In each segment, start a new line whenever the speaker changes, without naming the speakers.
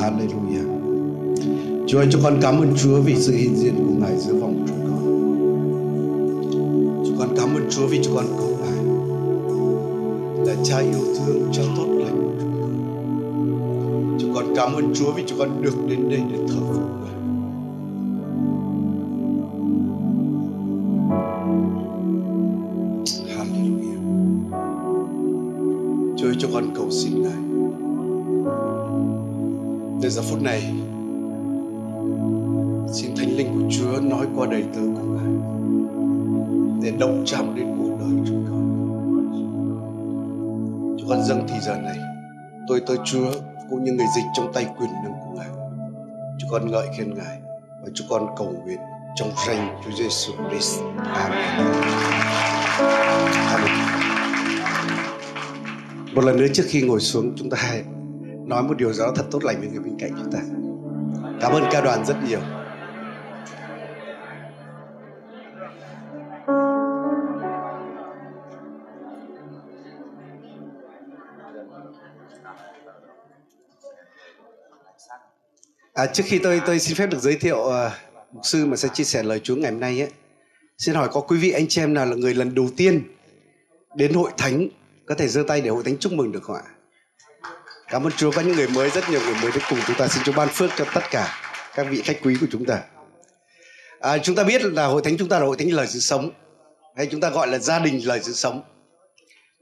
Hallelujah. Chúa ơi, chúng con cảm ơn Chúa vì sự hiện diện của Ngài giữa vòng chúng con. Chúng con cảm ơn Chúa vì chúng con có Ngài là Cha yêu thương, Cha tốt lành của chúng con. Chúng con cảm ơn Chúa vì chúng con được đến đây để thờ phượng này, xin Thánh Linh của Chúa nói qua đầy tớ của Ngài để động chạm đến cuộc đời chúng con. Chúng con dâng thì giờ này, tôi tới Chúa cũng như người dịch trong tay quyền năng của Ngài. Chúng con ngợi khen Ngài và chúng con cầu nguyện trong danh Chúa Giêsu Christ. Amen. Amen. Một lần nữa trước khi ngồi xuống chúng ta hãy nói một điều gì đó thật tốt lành với người bên cạnh chúng ta. Cảm ơn ca đoàn rất nhiều. À, trước khi tôi tôi xin phép được giới thiệu uh, mục sư mà sẽ chia sẻ lời Chúa ngày hôm nay ấy. Xin hỏi có quý vị anh chị em nào là người lần đầu tiên đến hội thánh có thể giơ tay để hội thánh chúc mừng được không ạ? Cảm ơn Chúa có những người mới rất nhiều người mới đến cùng chúng ta xin Chúa ban phước cho tất cả các vị khách quý của chúng ta. À, chúng ta biết là hội thánh chúng ta là hội thánh lời sự sống hay chúng ta gọi là gia đình lời sự sống.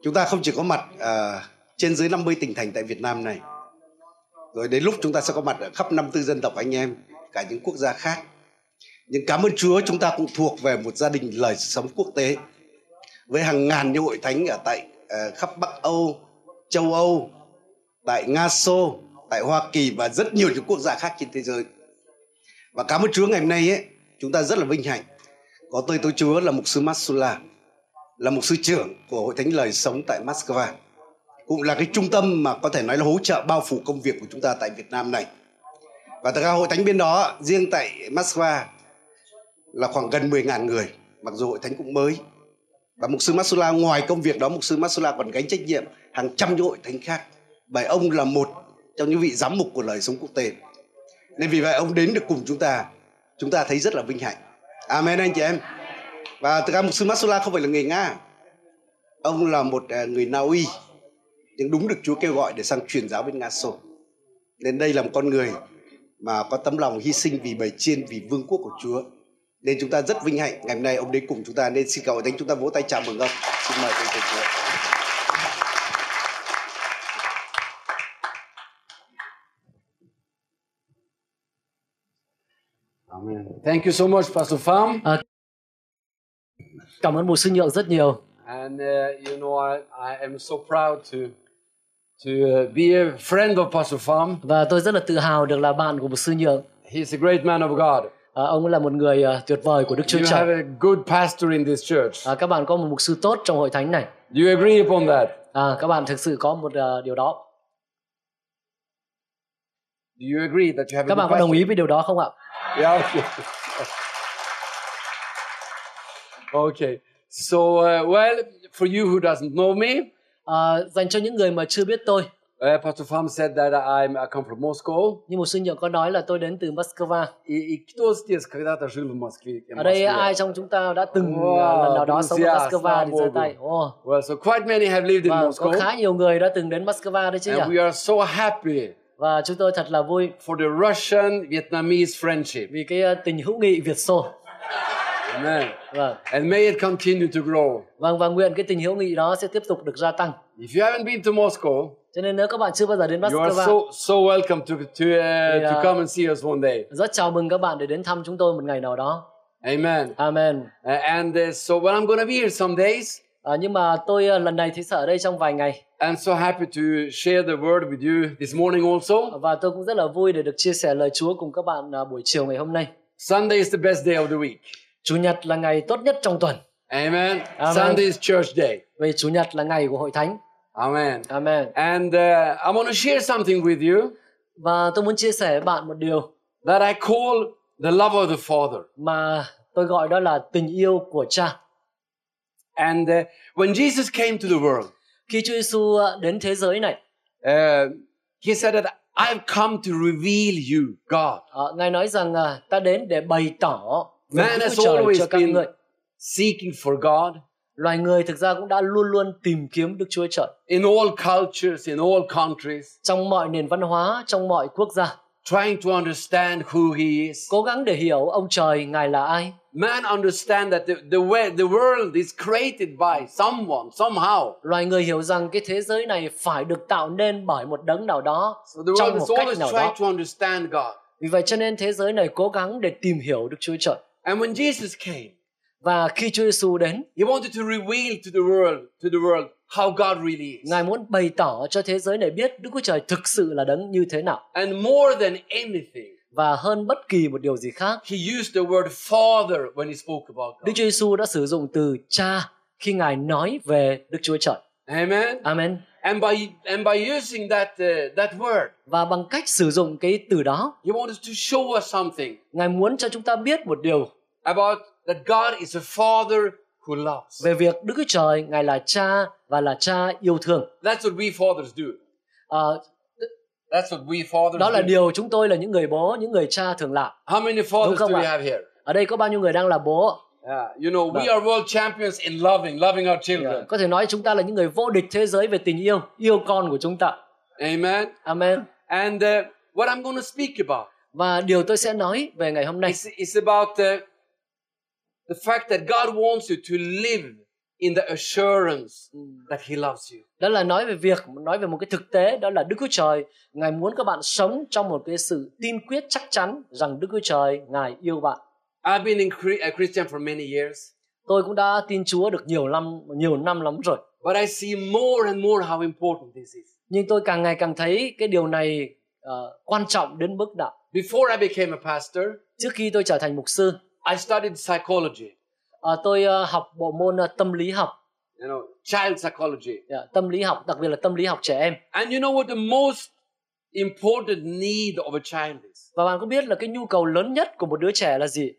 Chúng ta không chỉ có mặt à, trên dưới 50 tỉnh thành tại Việt Nam này rồi đến lúc chúng ta sẽ có mặt ở khắp năm tư dân tộc anh em cả những quốc gia khác nhưng cảm ơn Chúa chúng ta cũng thuộc về một gia đình lời sống quốc tế với hàng ngàn những hội thánh ở tại à, khắp Bắc Âu, châu Âu, tại Nga Xô, tại Hoa Kỳ và rất nhiều những quốc gia khác trên thế giới. Và cảm ơn Chúa ngày hôm nay ấy, chúng ta rất là vinh hạnh có tôi tôi Chúa là mục sư Masula là mục sư trưởng của hội thánh lời sống tại Moscow cũng là cái trung tâm mà có thể nói là hỗ trợ bao phủ công việc của chúng ta tại Việt Nam này. Và thực ra hội thánh bên đó riêng tại Moscow là khoảng gần 10.000 người, mặc dù hội thánh cũng mới. Và mục sư Masula ngoài công việc đó mục sư Masula còn gánh trách nhiệm hàng trăm những hội thánh khác. Bởi ông là một trong những vị giám mục của lời sống quốc tế. Nên vì vậy ông đến được cùng chúng ta, chúng ta thấy rất là vinh hạnh. Amen anh chị em. Và thực ra mục sư Masula không phải là người Nga. Ông là một à, người Na Uy nhưng đúng được Chúa kêu gọi để sang truyền giáo bên Nga Xô. Nên đây là một con người mà có tấm lòng hy sinh vì bầy chiên, vì vương quốc của Chúa. Nên chúng ta rất vinh hạnh ngày hôm nay ông đến cùng chúng ta nên xin cầu thánh chúng ta vỗ tay chào mừng ông. Xin mời thầy Chúa.
Amen. Thank you so much, Pastor Pham.
À, cảm ơn mục sư Nhượng rất nhiều.
And uh, you know, I, I am so proud to to uh, be a friend of Pastor Pham.
Và tôi rất là tự hào được là bạn của mục sư Nhượng.
He's a great man of God.
À, ông là một người uh, tuyệt vời của Đức Chúa
You
Trời.
have a good pastor in this church.
À, các bạn có một mục sư tốt trong hội thánh này.
Do you agree upon that?
À, các bạn thực sự có một uh, điều đó.
Do you agree that you have
Các
a
bạn
good
có đồng ý
pastor?
với điều đó không ạ?
Yeah. Okay. okay. So, uh, well, for you who doesn't know me,
À, dành cho những người mà chưa biết tôi,
uh, Pastor Pham said that I'm I come from Moscow.
như một sư Nhượng có nói là tôi đến từ Moscow.
И, и кто здесь когда-то жил в Москве? в
Ở đây
Москве?
ai trong chúng ta đã từng
Wow,
uh, lần nào đó sống ở
друзья,
Moscow
слава
thì giơ
Богу.
tay. Ồ,
Well, so quite many have lived in
và có
Moscow,
khá nhiều người đã từng đến Moscow đấy chứ
and
nhỉ?
we are so happy
và chúng tôi thật là vui
for the Russian-Vietnamese friendship.
vì cái uh, tình hữu nghị Việt Xô.
Amen.
Vâng.
And may it continue to grow.
Vâng và nguyện cái tình hữu nghị đó sẽ tiếp tục được gia tăng.
If you haven't been to Moscow,
Cho nên nếu các bạn chưa bao giờ đến
you are
Moscow,
so so welcome to to uh,
Yeah.
to come and see us one day.
rất chào mừng các bạn để đến thăm chúng tôi một ngày nào đó.
Amen.
Amen.
Uh, and uh, so, well, I'm going to be here some days.
À, nhưng mà tôi uh, lần này thì ở đây trong vài ngày
I'm so happy to share the word with you this morning also.
và tôi cũng rất là vui để được chia sẻ lời Chúa cùng các bạn uh, buổi chiều ngày hôm nay.
Sunday is the best day of the week.
Chủ nhật là ngày tốt nhất trong tuần
Amen.
Amen.
Sunday is church day.
vì Chủ nhật là ngày của hội thánh.
Amen.
Amen.
And uh, I want to share something with you
Và tôi muốn chia sẻ với bạn một điều
that I call the love of the Father.
mà tôi gọi đó là tình yêu của Cha.
And uh, when Jesus came to the world,
Khi Chúa Giêsu uh, đến thế giới này,
uh, He said that I've come to reveal you, God.
Ờ, Ngài nói rằng à, ta đến để bày tỏ
Man has always
cho các
been
người.
seeking for God
Loài người thực ra cũng đã luôn luôn tìm kiếm Đức Chúa Trời
in all cultures, in all countries,
trong mọi nền văn hóa, trong mọi quốc gia,
trying to understand who He is.
cố gắng để hiểu ông trời Ngài là ai.
Man understand that the, the, way, the world is created by someone, somehow.
Loài người hiểu rằng cái thế giới này phải được tạo nên bởi một đấng nào đó
So the
trong
world
một
is
cách
always
nào
trying
đó.
to understand God.
Vì vậy cho nên thế giới này cố gắng để tìm hiểu Đức Chúa Trời.
And when Jesus came,
Và khi Chúa Giêsu đến,
He wanted to reveal to the world, to the world, how God really is.
Ngài muốn bày tỏ cho thế giới này biết Đức Chúa Trời thực sự là đấng như thế nào.
And more than anything,
Và hơn bất kỳ một điều gì khác,
He used the word Father when He spoke about
Đức
God.
Chúa Giêsu đã sử dụng từ cha khi Ngài nói về Đức Chúa Trời.
Amen.
Amen.
And by and by using that uh, that word,
Và bằng cách sử dụng cái từ đó,
He wanted to show us something
Ngài muốn cho chúng ta biết một điều
about that God is a Father who loves.
về việc Đức Chúa Trời Ngài là cha và là cha yêu thương.
That's what we fathers do.
Ờ,
That's what we fathers
đó là
do.
điều chúng tôi là những người bố, những người cha thường làm.
How many fathers do we have here?
Ở đây có bao nhiêu người đang là bố?
Yeah, you know, we
Vâng.
are world champions in loving, loving our children.
Có thể nói chúng ta là những người vô địch thế giới về tình yêu, yêu con của chúng ta.
Amen.
Amen.
And uh, what I'm going to speak about
Và điều tôi sẽ nói về ngày hôm nay
is, is about uh, the fact that God wants you to live in the assurance that He loves you.
đó là nói về việc nói về một cái thực tế đó là Đức Chúa Trời Ngài muốn các bạn sống trong một cái sự tin quyết chắc chắn rằng Đức Chúa Trời Ngài yêu bạn.
I've been in a Christian for many years,
Tôi cũng đã tin Chúa được nhiều năm nhiều năm lắm rồi.
but I see more and more how important this is.
Nhưng tôi càng ngày càng thấy cái điều này ờ, quan trọng đến mức nào.
Before I became a pastor,
Trước khi tôi trở thành mục sư,
I studied psychology,
ờ, tôi ờ, học bộ môn ờ, tâm lý học,
you know, child psychology.
Dạ, tâm lý học, đặc biệt là tâm lý học trẻ em.
And you know what the most important need of a child is?
Và bạn có biết là cái nhu cầu lớn nhất của một đứa trẻ là gì?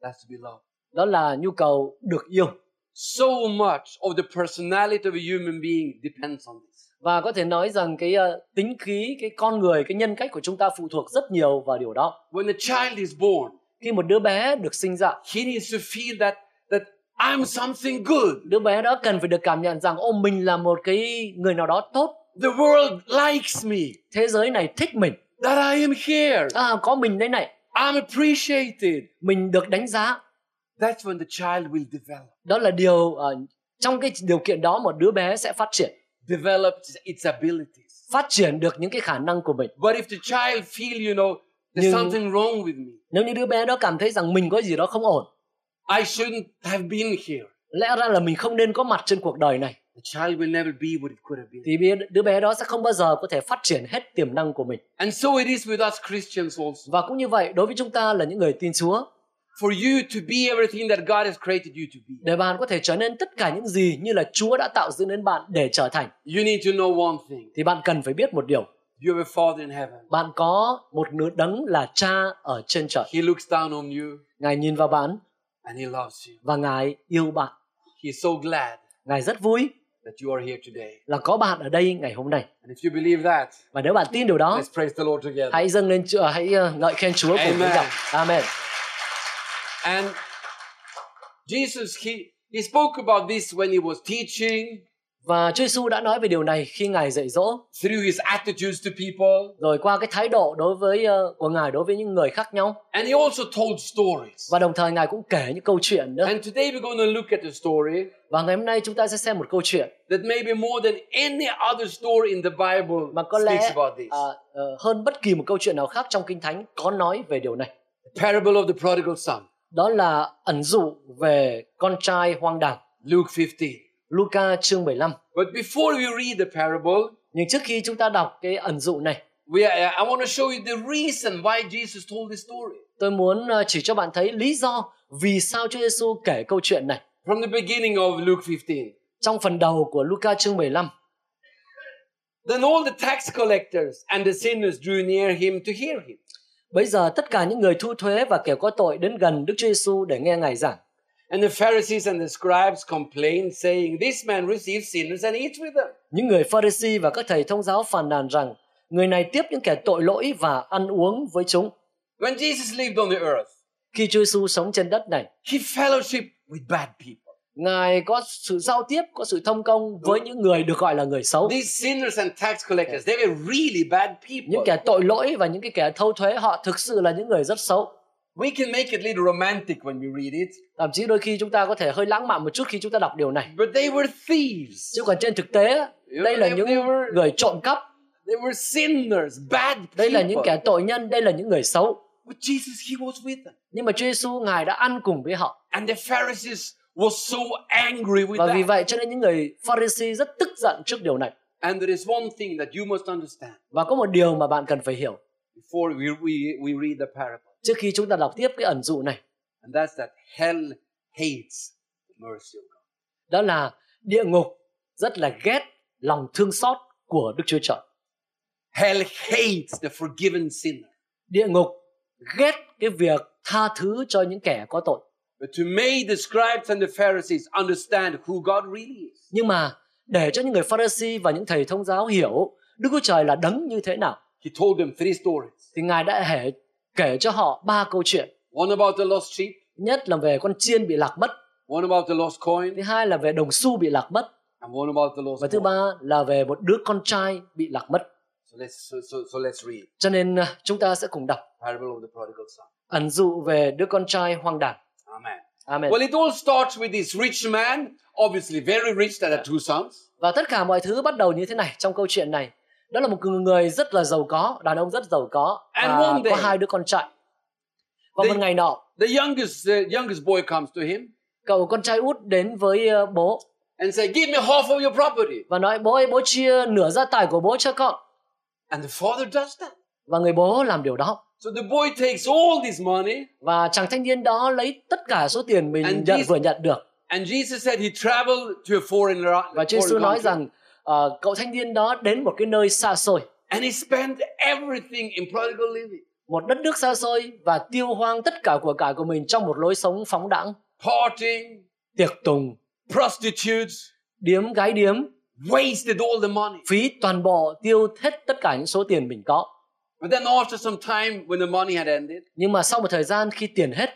That's to be loved.
Đó là nhu cầu được yêu.
So much of the personality of a human being depends on this.
Và có thể nói rằng cái ờ, tính khí, cái con người, cái nhân cách của chúng ta phụ thuộc rất nhiều vào điều đó.
When a child is born,
Khi một đứa bé được sinh ra,
he needs to feel that I'm something good.
đứa bé đó cần phải được cảm nhận rằng ô mình là một cái người nào đó tốt,
The world likes me.
thế giới này thích mình,
That I am here.
à, có mình đây này,
I'm appreciated.
mình được đánh giá.
That's when the child will develop.
Đó là điều ờ, trong cái điều kiện đó một đứa bé sẽ phát triển,
Develop its abilities.
phát triển được những cái khả năng của mình.
But if the child feel, you know, there's
Nhưng-
something wrong with me,
Nếu như đứa bé đó cảm thấy rằng mình có gì đó không ổn,
I shouldn't have been here.
lẽ ra là mình không nên có mặt trên cuộc đời này,
The child will never be what it could have been.
thì đứa bé đó sẽ không bao giờ có thể phát triển hết tiềm năng của mình.
And so it is with us Christians also.
Và cũng như vậy, đối với chúng ta là những người tin Chúa,
For you to be everything that God has created you to be,
để bạn có thể trở nên tất cả những gì như là Chúa đã tạo dựng đến bạn để trở thành,
you need to know one thing.
thì bạn cần phải biết một điều.
You have a Father in heaven.
Bạn có một nửa đấng là cha ở trên trời.
He looks down on you
Ngài nhìn vào bạn
and He loves you.
và Ngài yêu bạn.
He's so glad
Ngài rất vui
that you are here today.
là có bạn ở đây ngày hôm nay.
And if you believe that,
Và nếu bạn tin điều đó,
let's praise the Lord together.
hãy dâng lên Chúa- hãy ờ, ngợi khen Chúa cùng với
Amen.
nhau. Amen.
And Jesus, He, he spoke about this when He was teaching,
Và Chúa Giêsu đã nói về điều này khi Ngài dạy dỗ,
through His attitudes to people.
rồi qua cái thái độ đối với ờ, của Ngài đối với những người khác nhau
And He also told stories.
và đồng thời Ngài cũng kể những câu chuyện nữa.
And today we're going to look at a story
Và ngày hôm nay chúng ta sẽ xem một câu chuyện
that maybe more than any other story in the Bible
mà có
speaks
lẽ
about this.
à, ờ, hơn bất kỳ một câu chuyện nào khác trong Kinh Thánh có nói về điều này.
The parable of the prodigal son,
Đó là ẩn dụ về con trai hoang đàng.
Luke 15.
Luca chương 75.
But before we read the parable,
Nhưng trước khi chúng ta đọc cái ẩn dụ này,
we are, I want to show you the reason why Jesus told this story.
tôi muốn ờ, chỉ cho bạn thấy lý do vì sao Chúa Giêsu kể câu chuyện này.
From the beginning of Luke 15.
Trong phần đầu của Luca chương 15,
Then all the tax collectors and the sinners drew near him to hear him.
Bây giờ tất cả những người thu thuế và kẻ có tội đến gần Đức Chúa Giêsu để nghe Ngài giảng.
And the Pharisees and the scribes complained, saying, This man receives sinners and eats with them.
Những người Pharisee và các thầy thông giáo phàn nàn rằng người này tiếp những kẻ tội lỗi và ăn uống với chúng.
When Jesus lived on the earth,
Khi Chúa Giêsu sống trên đất này,
he fellowshiped with bad people.
Ngài có sự giao tiếp, có sự thông công với những người được gọi là người xấu.
These sinners and tax collectors, they were really bad
Những
people.
kẻ tội lỗi và những cái kẻ thâu thuế họ thực sự là những người rất xấu.
We can make it a little romantic when we read it,
Thậm chí đôi khi chúng ta có thể hơi lãng mạn một chút khi chúng ta đọc điều này.
but they were thieves.
Chứ còn trên thực tế, đây là những người trộm cắp,
They were sinners, bad
đây là những
people.
kẻ tội nhân, đây là những người xấu.
But Jesus, he was with them.
Nhưng mà Chúa Giêsu Ngài đã ăn cùng với họ.
And the Pharisees were so angry with
Và vì
that.
vậy cho nên những người Pharisee rất tức giận trước điều này.
And there is one thing that you must understand
Và có một điều mà bạn cần phải hiểu
before we, we, we read the parable.
Trước khi chúng ta đọc tiếp cái ẩn dụ này.
And that's that hell hates the mercy of God.
Đó là địa ngục rất là ghét lòng thương xót của Đức Chúa Trời.
Hell hates the forgiven sinner.
Địa ngục ghét cái việc tha thứ cho những kẻ có tội.
But to make the scribes and the Pharisees understand who God really is,
Nhưng mà để cho những người Pharisee và những thầy thông giáo hiểu Đức Chúa Trời là đấng như thế nào
he told them three stories.
thì Ngài đã hệ kể cho họ ba câu chuyện.
One about the lost sheep,
Nhất là về con chiên bị lạc mất,
one about the lost coin,
thứ hai là về đồng xu bị lạc mất
and one about the lost
và thứ ba là về một đứa con trai bị lạc mất.
So let's so, so, so let's read
Cho nên à, chúng ta sẽ cùng đọc
parable of the prodigal son.
ẩn dụ về đứa con trai hoang đàn.
Amen.
Amen.
Well, it all starts with this rich man, obviously very rich, that had two sons.
Và tất cả mọi thứ bắt đầu như thế này trong câu chuyện này. Đó là một người rất là giàu có, đàn ông rất giàu có
And
và
one day-
có hai đứa con trai. Và
They-
một ngày nọ,
The youngest, the youngest boy comes to him
cậu con trai út đến với ờ, bố
and say, "Give me half of your property."
và nói bố ơi bố chia nửa gia tài của bố cho con.
And the father does that.
Và người bố làm điều đó.
So the boy takes all this money,
Và chàng thanh niên đó lấy tất cả số tiền mình
And
nhận
this-
vừa nhận được.
and Jesus said he traveled to a foreign,
Và Chúa Giêsu nói rằng ờ, cậu thanh niên đó đến một cái nơi xa xôi,
and he spent everything in prodigal living,
một đất nước xa xôi và tiêu hoang tất cả của cải của mình trong một lối sống phóng đãng,
partying,
tiệc tùng,
prostitutes,
điếm gái điếm,
wasted all the money.
phí toàn bộ tiêu hết tất cả những số tiền mình có.
But then after some time, when the money had ended,
Nhưng mà sau một thời gian khi tiền hết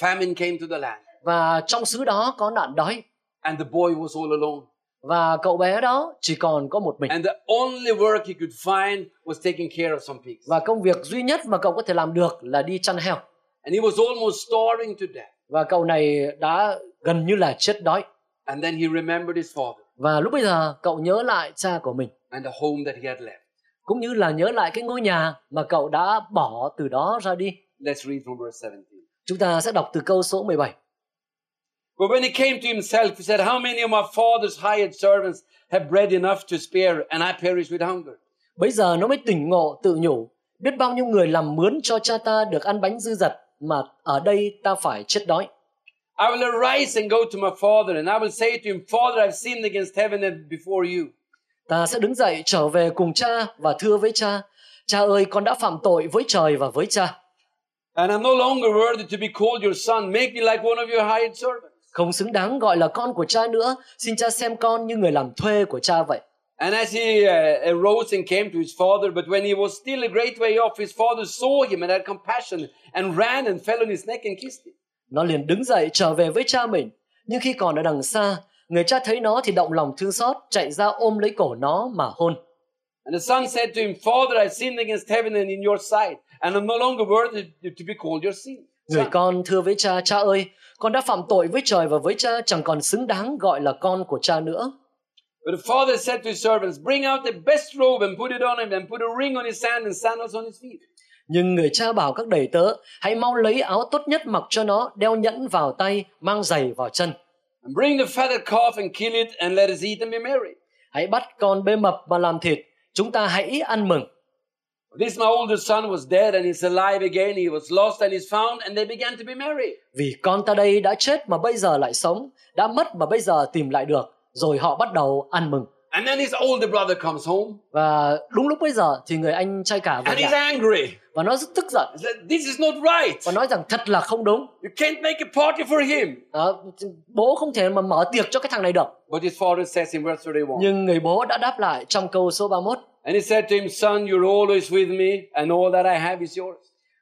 famine came to the land,
và trong xứ đó có nạn đói
and the boy was all alone.
Và cậu bé đó chỉ còn có một mình
And the only work he could find was taking care of some pigs.
và công việc duy nhất mà cậu có thể làm được là đi chăn heo
And he was almost starving to death.
và cậu này đã gần như là chết đói
And then he remembered his father
và lúc bây giờ cậu nhớ lại cha của mình
and the home that he had left.
cũng như là nhớ lại cái ngôi nhà mà cậu đã bỏ từ đó ra đi
Let's read from verse 17.
chúng ta sẽ đọc từ câu số 17
But when he came to himself, he said, How many of my father's hired servants have bread enough to spare, and I perish with hunger?
Bây giờ nó mới tỉnh ngộ tự nhủ Biết bao nhiêu người làm mướn cho cha ta được ăn bánh dư dật Mà ở đây ta phải chết đói
I will arise and go to my father, and I will say to him, Father, I've sinned against heaven and before you.
Ta sẽ đứng dậy trở về cùng cha và thưa với cha Cha ơi con đã phạm tội với trời và với cha
And I'm no longer worthy to be called your son. Make me like one of your hired servants.
Không xứng đáng gọi là con của cha nữa Xin cha xem con như người làm thuê của cha vậy
And as he uh, arose and came to his father, but when he was still a great way off, his father saw him and had compassion and ran and fell on his neck and kissed him.
Nó liền đứng dậy trở về với cha mình Nhưng khi còn ở đằng xa Người cha thấy nó thì động lòng thương xót Chạy ra ôm lấy cổ nó mà hôn
And the son said to him, Father, I've sinned against heaven and in your sight, and I'm no longer worthy to be called your sin.
Người
son."
con thưa với cha, cha ơi, con đã phạm tội với trời và với cha chẳng còn xứng đáng gọi là con của cha nữa.
But the father said to his servants, Bring out the best robe and put it on him, and put a ring on his hand and sandals on his feet.
Nhưng người cha bảo các đầy tớ, hãy mau lấy áo tốt nhất mặc cho nó, đeo nhẫn vào tay, mang giày vào chân.
And bring the fatted calf and kill it, and let us eat and be merry.
Hãy bắt con bê mập mà làm thịt, chúng ta hãy ăn mừng.
This my older son was dead and is alive again. He was lost and is found, and they began to be merry.
Vì con ta đây đã chết mà bây giờ lại sống, đã mất mà bây giờ tìm lại được. Rồi họ bắt đầu ăn mừng.
And then his older brother comes home
Và đúng lúc bây giờ thì người anh trai cả về
and he's angry.
và nó rất tức giận
This is not right.
và nói rằng thật là không đúng.
You can't make a party for him.
Đó, bố không thể mà mở tiệc cho cái thằng này được.
But his father says in verse 31,
Nhưng người bố đã đáp lại trong câu số 31
And he said to him, Son, you're always with me, and all that I have is yours.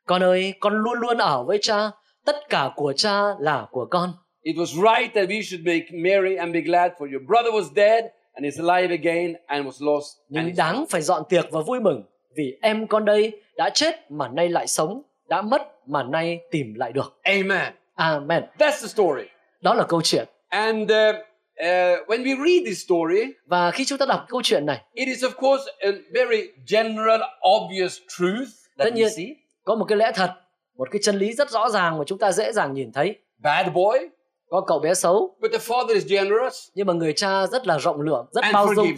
Con ơi, con luôn luôn ở với cha, tất cả của cha là của con.
It was right that we should make merry and be glad, for your brother was dead and is alive again and was lost.
Nhưng đáng phải dọn tiệc và vui mừng vì em con đây đã chết mà nay lại sống, đã mất mà nay tìm lại được.
Amen.
Amen.
That's the story.
Đó là câu chuyện.
And uh, uh, when we read this story,
Và khi chúng ta đọc câu chuyện này,
it is of course a very general, obvious truth that
tất
we
nhiên
see.
có một cái lẽ thật, một cái chân lý rất rõ ràng mà chúng ta dễ dàng nhìn thấy.
Bad boy,
Có cậu bé xấu,
but the father is generous
nhưng mà người cha rất là rộng lượng, rất
and
bao dung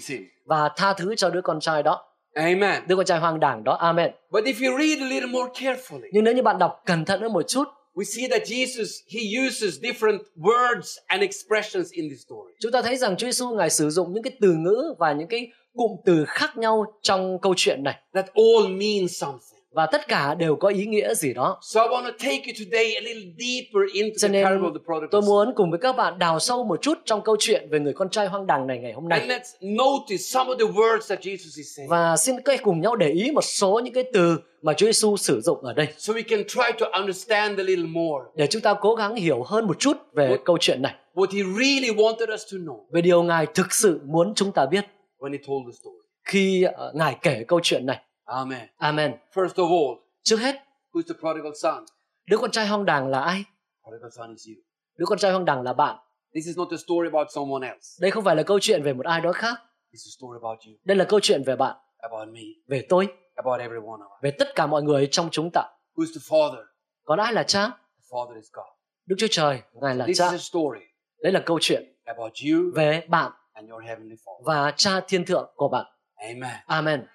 và tha thứ cho đứa con trai đó,
Amen.
đứa con trai hoang đảng đó. Amen.
But if you read a little more carefully,
Nhưng nếu như bạn đọc cẩn thận hơn một chút,
we see that Jesus he uses different words and expressions in this story.
chúng ta thấy rằng Chúa Giêsu ngài sử dụng những cái từ ngữ và những cái cụm từ khác nhau trong câu chuyện này
That all means something.
Và tất cả đều có ý nghĩa gì đó.
So I want to take you today a little deeper into
Cho
the
nên
parable of the prodigal
tôi muốn cùng với các bạn đào sâu một chút trong câu chuyện về người con trai hoang đàng này ngày hôm
And
nay.
let's notice some of the words that Jesus is saying.
Và xin các cùng nhau để ý một số những cái từ mà Chúa Giêsu sử dụng ở đây
So we can try to understand a little more
để chúng ta cố gắng hiểu hơn một chút về câu chuyện này,
what he really wanted us to know
về điều Ngài thực sự muốn chúng ta biết
when he told the story.
khi ờ, Ngài kể câu chuyện này.
Amen.
Amen.
First of all,
Trước hết,
who's the prodigal son?
đứa con trai hoang đàng là ai?
Prodigal son is you.
Đứa con trai hoang đàng là bạn.
This is not a story about someone else.
Đây không phải là câu chuyện về một ai đó khác.
It's a story about you,
Đây là câu chuyện về bạn,
about me,
về tôi,
about every one of us.
về tất cả mọi người trong chúng ta.
Who's the father?
Còn ai là cha?
The father is God.
Đức Chúa Trời, Ngài là
This
cha.
is a story
Đấy là câu chuyện
about you
về bạn
and your heavenly father.
và cha thiên thượng của bạn.
Amen.
Amen.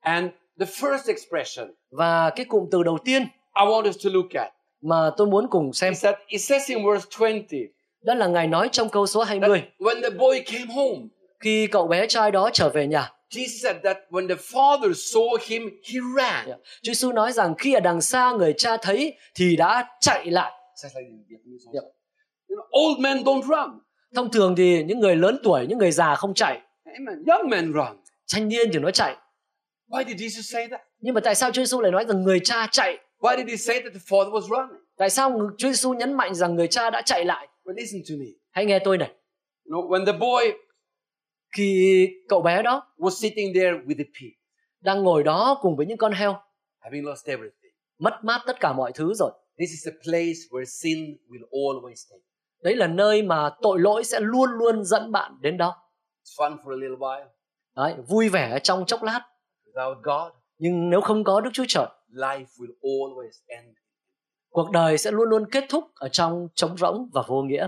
And the first expression
Và cái cụm từ đầu tiên
I want us to look at
mà tôi muốn cùng xem
is that it says in verse 20
đó là Ngài nói trong câu số
that
20
when the boy came home,
khi cậu bé trai đó trở về nhà.
Jesus said that when the father saw him, he ran.
Chúa Giêsu nói rằng khi ở đằng xa người cha thấy thì đã chạy lại.
You know, old men don't run.
Thông thường thì những người lớn tuổi, những người già không chạy,
Amen. Young men run.
thanh niên thì nó chạy.
Why did Jesus say that?
Nhưng mà tại sao Chúa Giêsu lại nói rằng người cha chạy?
Why did he say that the father was running?
Tại sao Chúa Giêsu nhấn mạnh rằng người cha đã chạy lại?
Well, listen to me.
Hãy nghe tôi này.
You know, when the boy
Khi cậu bé đó
was sitting there with the pig,
đang ngồi đó cùng với những con heo,
having lost everything,
mất mát tất cả mọi thứ rồi.
this is a place where sin will always take.
Đấy là nơi mà tội lỗi sẽ luôn luôn dẫn bạn đến đó.
It's fun for a little while.
Đấy, vui vẻ trong chốc lát.
Without God,
Nhưng nếu không có Đức Chúa Trời,
life will always end.
cuộc đời sẽ luôn luôn kết thúc ở trong trống rỗng và vô nghĩa.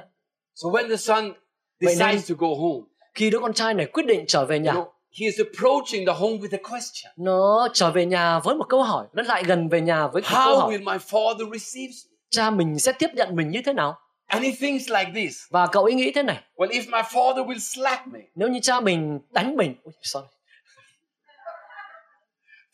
So when the son decides to go home,
Khi đứa con trai này quyết định trở về
you
nhà,
know, he is approaching the home with a question.
nó trở về nhà với một câu hỏi, nó lại gần về nhà với một câu
How
hỏi.
will my father receive me?
Cha mình sẽ tiếp nhận mình như thế nào?
And he thinks like this.
Và cậu ấy nghĩ thế này,
Well, if my father will slap me,
nếu như cha mình đánh mình, Ui, sorry,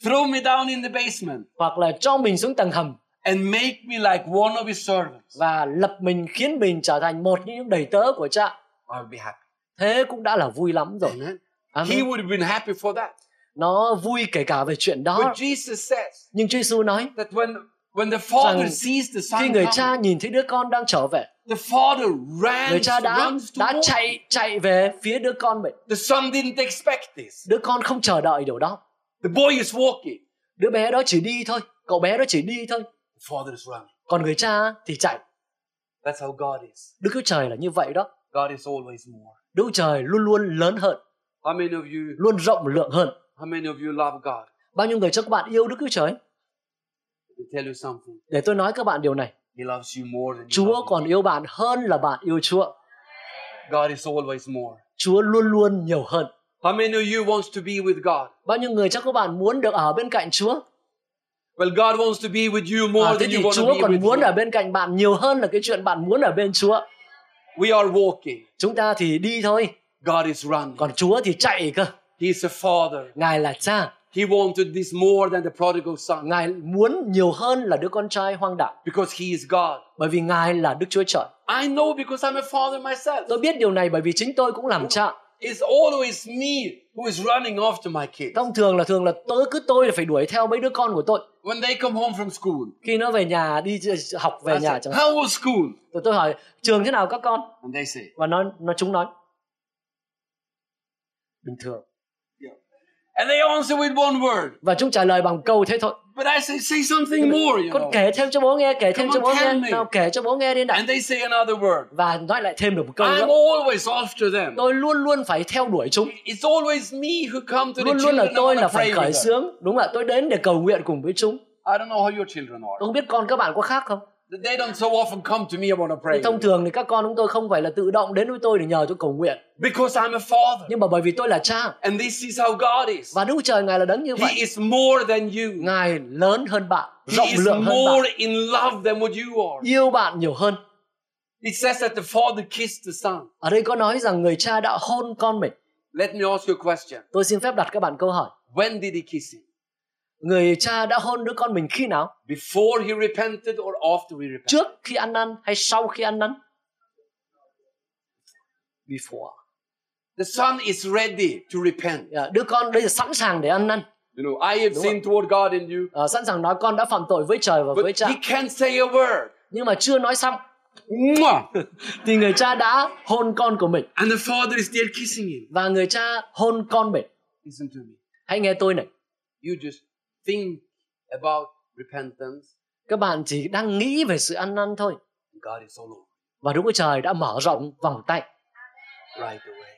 throw me down in the basement,
hoặc là cho mình xuống tầng hầm
and make me like one of his servants,
và lập mình khiến mình trở thành một những đầy tớ của cha,
I'll be happy.
thế cũng đã là vui lắm rồi.
Amen. He would have been happy for that.
Nó vui kể cả về chuyện
But
đó.
Jesus says
Nhưng Chúa Giêsu nói,
that when when the father
Rằng
sees the
khi
son
người
coming,
cha nhìn thấy đứa con đang trở về,
the father
người
runs,
cha đã
runs
đã chạy chạy về phía đứa con mình.
The son didn't expect this.
Đứa con không chờ đợi điều đó.
The boy is walking.
Đứa bé đó chỉ đi thôi, cậu bé đó chỉ đi thôi.
The father is running.
Còn người cha thì chạy.
That's how God is.
Đức Chúa Trời là như vậy đó.
God is always more.
Đức Chúa Trời luôn luôn lớn hơn,
How many of you?
luôn rộng lượng hơn.
How many of you love God?
Bao nhiêu người trong các bạn yêu Đức Chúa Trời?
Tell you something.
Để tôi nói các bạn điều này.
He loves you more than you
Chúa
love
còn yêu bạn hơn là bạn yêu Chúa.
God is always more.
Chúa luôn luôn nhiều hơn.
How many of you wants to be with God?
Bao nhiêu người trong các bạn muốn được ở bên cạnh Chúa?
Well, God wants to be with you more
À,
than you want to
Chúa
be
còn
with
muốn
Him.
ở bên cạnh bạn nhiều hơn là cái chuyện bạn muốn ở bên Chúa.
We are walking.
Chúng ta thì đi thôi,
God is running.
còn Chúa thì chạy cơ.
He is a father.
Ngài là cha,
He wanted this more than the prodigal son
Ngài muốn nhiều hơn là đứa con trai hoang đảng,
because he is God.
bởi vì Ngài là Đức Chúa Trời.
I know because I'm a father myself.
Tôi biết điều này bởi vì chính tôi cũng làm cha.
It's always me who is running after my kids.
thông thường là thường là tôi cứ tôi là phải đuổi theo mấy đứa con của tôi.
When they come home from school,
khi nó về nhà đi học về
I
nhà chẳng
how was school?
tôi tôi hỏi trường thế nào các con?
And they say,
và nó nó chúng nói. Bình thường.
And they answer with one word.
và chúng trả lời bằng câu thế thôi
But I say, say something more, you
con
know.
kể thêm cho bố nghe kể thêm
Come
cho bố nghe
me.
nào kể cho bố nghe đi nào
And they say another word.
và nói lại thêm được một câu
I'm
nữa
always after them.
tôi luôn luôn phải theo đuổi chúng
It's always me who come to the
luôn luôn là
children
tôi là phải khởi xướng đúng ạ tôi đến để cầu nguyện cùng với chúng
I don't know how your children are.
tôi không biết con các bạn có khác không
They don't so often come to me and want to pray.
thông thường thì các con chúng tôi không phải là tự động đến với tôi để nhờ tôi cầu nguyện
Because I'm a father.
nhưng mà bởi vì tôi là cha
And this is how God is.
và Đức Trời ngài là đấng như
He
vậy
is more than you.
ngài lớn hơn bạn
He
rộng
is
lượng hơn
more
bạn
in love than what you are.
yêu bạn nhiều hơn
It says that the father kissed the son.
ở đây có nói rằng người cha đã hôn con mình
Let me ask you a question.
tôi xin phép đặt các bạn câu hỏi
When did he kiss him?
Người cha đã hôn đứa con mình khi nào
Before he repented or after he repented?
trước khi ăn năn hay sau khi ăn năn before
The son is ready to repent.
Dạ, đứa con đây là sẵn sàng để ăn năn
You know, I have
Đúng
sinned toward God in you.
Ờ, sẵn sàng nói con đã phạm tội với trời và với
But
cha
he can't say a word.
nhưng mà chưa nói xong thì người cha đã hôn con của mình
And the father is there kissing him.
và người cha hôn con mình
Listen to me.
hãy nghe tôi này
You just think about repentance.
các bạn chỉ đang nghĩ về sự ăn năn thôi.
God is all over
và Đức Chúa Trời đã mở rộng vòng tay.
Right away.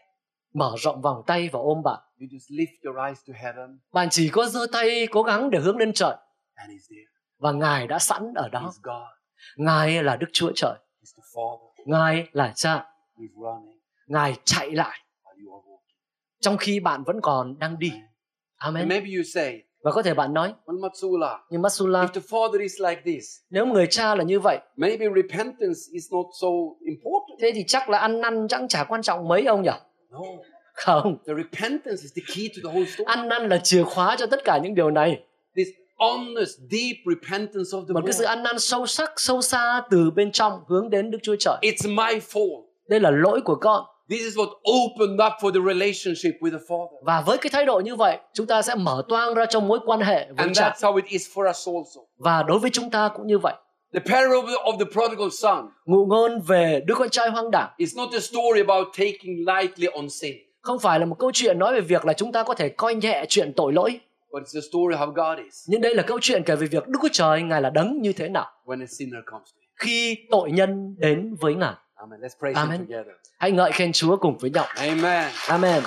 mở rộng vòng tay và ôm bạn.
You just lift your eyes to heaven.
Bạn chỉ có giơ tay cố gắng để hướng lên trời.
And he's there.
và ngài đã sẵn ở đó.
He's God.
ngài là Đức Chúa Trời.
He's the Father.
ngài là cha.
He's running.
Ngài chạy lại.
While you are walking.
trong khi bạn vẫn còn đang đi.
And
amen.
Maybe you say,
và có thể bạn nói
Matsula,
nhưng Masula
if the Father is like this,
nếu người cha là như vậy
maybe repentance is not so important.
thế thì chắc là ăn năn chắc chả quan trọng mấy ông nhỉ
No.
không
The repentance is the key to the whole story.
ăn năn là chìa khóa cho tất cả những điều này
This honest, deep repentance of the
một cái sự ăn năn sâu sắc sâu xa từ bên trong hướng đến Đức Chúa Trời
It's my fault.
đây là lỗi của con
This is what opened up for the relationship with the Father.
và với cái thái độ như vậy chúng ta sẽ mở toang ra trong mối quan hệ với
And
cha.
that's how it is for us also.
và đối với chúng ta cũng như vậy.
The parable of the prodigal son
ngụ ngôn về đứa con trai hoang đảng.
is not a story about taking lightly on sin,
không phải là một câu chuyện nói về việc là chúng ta có thể coi nhẹ chuyện tội lỗi.
But it's the story how God is.
Nhưng đây là câu chuyện kể về việc Đức Chúa Trời ngài là đấng như thế nào.
When a sinner comes to Him.
khi tội nhân đến với ngài
Amen. Let's praise
Amen.
Him together.
hãy ngợi khen Chúa cùng với nhau
Amen.
Amen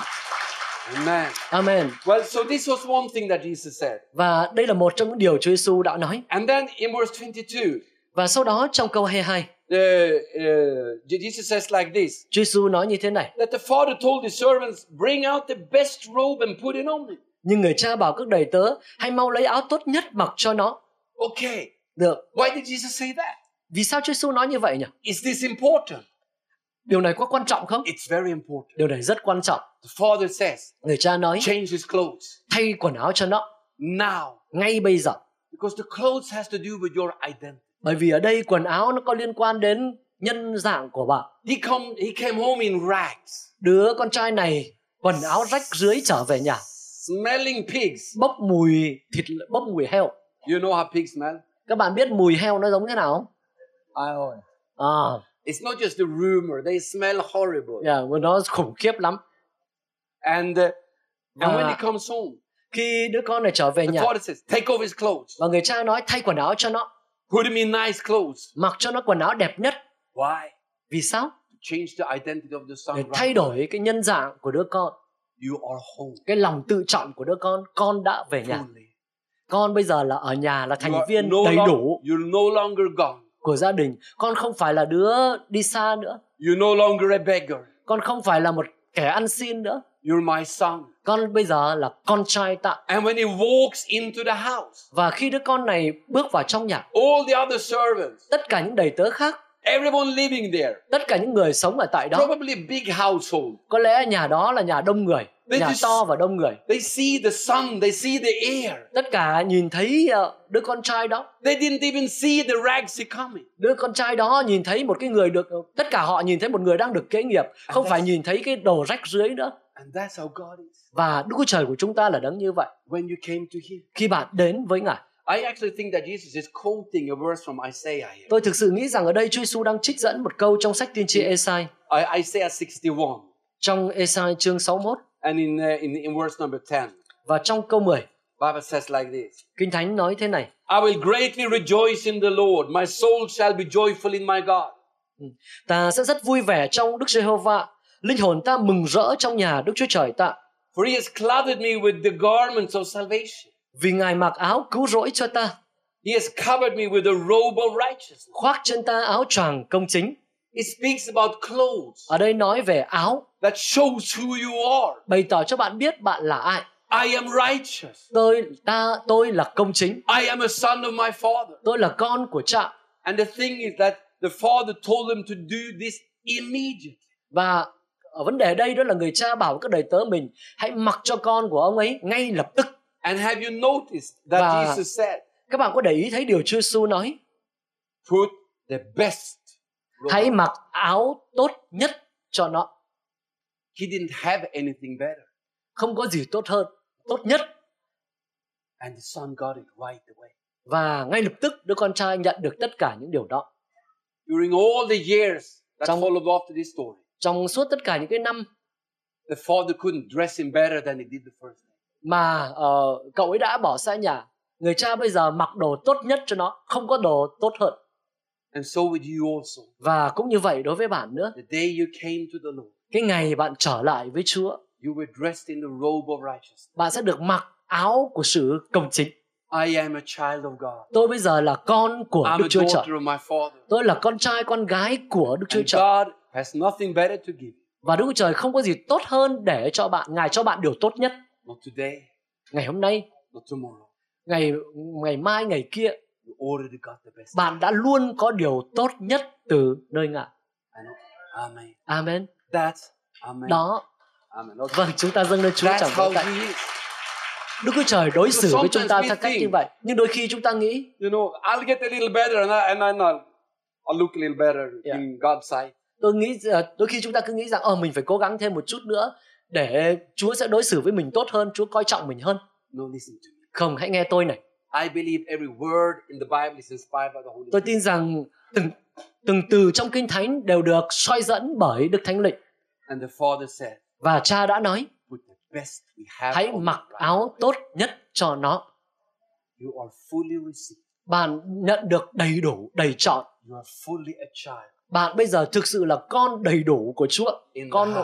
Amen.
Amen
Well, so this was one thing that Jesus said.
và đây là một trong những điều Chúa Giêsu đã nói
And then in verse 22,
và sau đó trong câu 22
uh, uh, Jesus says like this
Chúa Giêsu nói như thế này
that the father told his servants, Bring out the best robe and put it on him.
nhưng người cha bảo các đầy tớ hãy mau lấy áo tốt nhất mặc cho nó
Okay.
được
Why did Jesus say that?
Vì sao Chúa Giêsu nói như vậy nhỉ
Is this important?
điều này có quan trọng không
It's very important.
điều này rất quan trọng
The father says,
người cha nói
Change his clothes
thay quần áo cho nó
now.
ngay bây giờ
Because the clothes has to do with your identity.
bởi vì ở đây quần áo nó có liên quan đến nhân dạng của bạn
He come he came home in rags,
đứa con trai này quần áo rách rưới trở về nhà
smelling pigs.
bốc mùi thịt bốc mùi heo
You know how pigs smell?
các bạn biết mùi heo nó giống thế nào không
I know.
à
It's not just a rumor. They smell horrible.
yeah, nó khủng khiếp lắm
And uh, and when he comes home,
khi đứa con này trở về
the
nhà
father says, Take off his clothes.
và người cha nói thay quần áo cho nó
Put him in nice clothes.
mặc cho nó quần áo đẹp nhất
Why?
vì sao
To change the identity of the son.
để thay đổi cái nhân dạng của đứa con
You are home.
cái lòng tự trọng của đứa con con đã về nhà con bây giờ là ở nhà là thành viên
no
đầy
long-
đủ
You're no longer gone.
Của gia đình con không phải là đứa đi xa nữa
You're no longer a beggar.
con không phải là một kẻ ăn xin nữa
You're my son.
con bây giờ là con trai tặng
And when he walks into the house,
và khi đứa con này bước vào trong nhà
all the other servants,
tất cả những đầy tớ khác
everyone living there,
tất cả những người sống ở tại đó
probably a big household,
có lẽ nhà đó là nhà đông người
They
nhà
just-
to và đông người
they see the son, they see the heir.
tất cả nhìn thấy ờ, đứa con trai đó
They didn't even see the rags he coming.
đứa con trai đó nhìn thấy một cái người được tất cả họ nhìn thấy một người đang được kế nghiệp không phải nhìn thấy cái đồ rách rưới nữa
And that's how God is.
và Đức Chúa Trời của chúng ta là đấng như vậy.
When you came to Him,
Khi bạn đến với Ngài,
I actually think that Jesus is quoting a verse from Isaiah here.
tôi thực sự nghĩ rằng ở đây Chúa Giêsu đang trích dẫn một câu trong sách tiên tri Esai.
Isaiah 61,
trong Esai chương 61
and in, uh, in in verse number 10,
và trong câu 10,
Bible says like this:
Kinh Thánh nói thế này:
I will greatly rejoice in the Lord; my soul shall be joyful in my God.
Ta sẽ rất vui vẻ trong Đức Giê-hô-va, linh hồn ta mừng rỡ trong nhà Đức Chúa Trời ta,
For He has clothed me with the garments of salvation.
Vì Ngài mặc áo cứu rỗi cho ta,
He has covered me with the robe of righteousness.
khoác trên ta áo choàng công chính.
It speaks about clothes
Ở đây nói về áo,
that shows who you are.
bày tỏ cho bạn biết bạn là ai.
I am righteous.
Tôi ta tôi là công chính,
I am a son of my father.
tôi là con của cha.
And the thing is that the father told him to do this immediately.
Và ở vấn đề đây đó là người cha bảo các đầy tớ mình hãy mặc cho con của ông ấy ngay lập tức.
And have you noticed that
Và-
Jesus said,
Các bạn có để ý thấy điều Chúa Giêsu nói,
put the best
hãy
on."
mặc áo tốt nhất cho nó.
He didn't have anything better.
Không có gì tốt hơn, tốt nhất.
And the son got it right away.
Và ngay lập tức đứa con trai nhận được tất cả những điều đó.
During all the years that
Trong-
followed after this story,
Trong suốt tất cả những cái năm
the father couldn't dress him better than he did the first.
Mà ờ, cậu ấy đã bỏ xa nhà, người cha bây giờ mặc đồ tốt nhất cho nó, không có đồ tốt hơn.
And so with you also.
Và cũng như vậy đối với bạn nữa.
The day you came to the Lord,
Cái ngày bạn trở lại với Chúa,
you were dressed in the robe of righteousness.
bạn sẽ được mặc áo của sự công chính.
I am a child of God.
Tôi bây giờ là con của
I'm
Đức Chúa Trời. Tôi là con trai, con gái của Đức Chúa Trời.
God has nothing better to give.
Và Đức Chúa Trời không có gì tốt hơn để cho bạn, Ngài cho bạn điều tốt nhất.
Not today,
Ngày hôm nay,
not tomorrow.
ngày ngày mai, ngày kia,
You already got the best.
bạn đã luôn có điều tốt nhất từ nơi Ngài.
Know. Amen.
Amen.
That's Amen.
Đó,
Amen. Okay.
vâng, chúng ta dâng lên Chúa chẳng.
He is.
Đức Chúa Trời đối xử với chúng ta theo cách như vậy. Nhưng đôi khi chúng ta nghĩ,
You know, I'll get a little better, and I and I know I'll look a little better
Yeah.
in God's sight.
tôi nghĩ ờ, đôi khi chúng ta cứ nghĩ rằng ờ mình phải cố gắng thêm một chút nữa để Chúa sẽ đối xử với mình tốt hơn, Chúa coi trọng mình hơn.
No, listen to me.
Không, hãy nghe tôi này.
I believe every word in the Bible is inspired by the Holy
Tôi
Spirit.
tin rằng từng từng từ trong Kinh Thánh đều được soi dẫn bởi Đức Thánh Linh.
And the Father said,
Và cha đã nói,
"Put the best we have
hãy mặc áo tốt nhất cho nó.
You are fully received.
Bạn nhận được đầy đủ, đầy trọn.
You are fully a child
Bạn bây giờ thực sự là con đầy đủ của Chúa,
in
con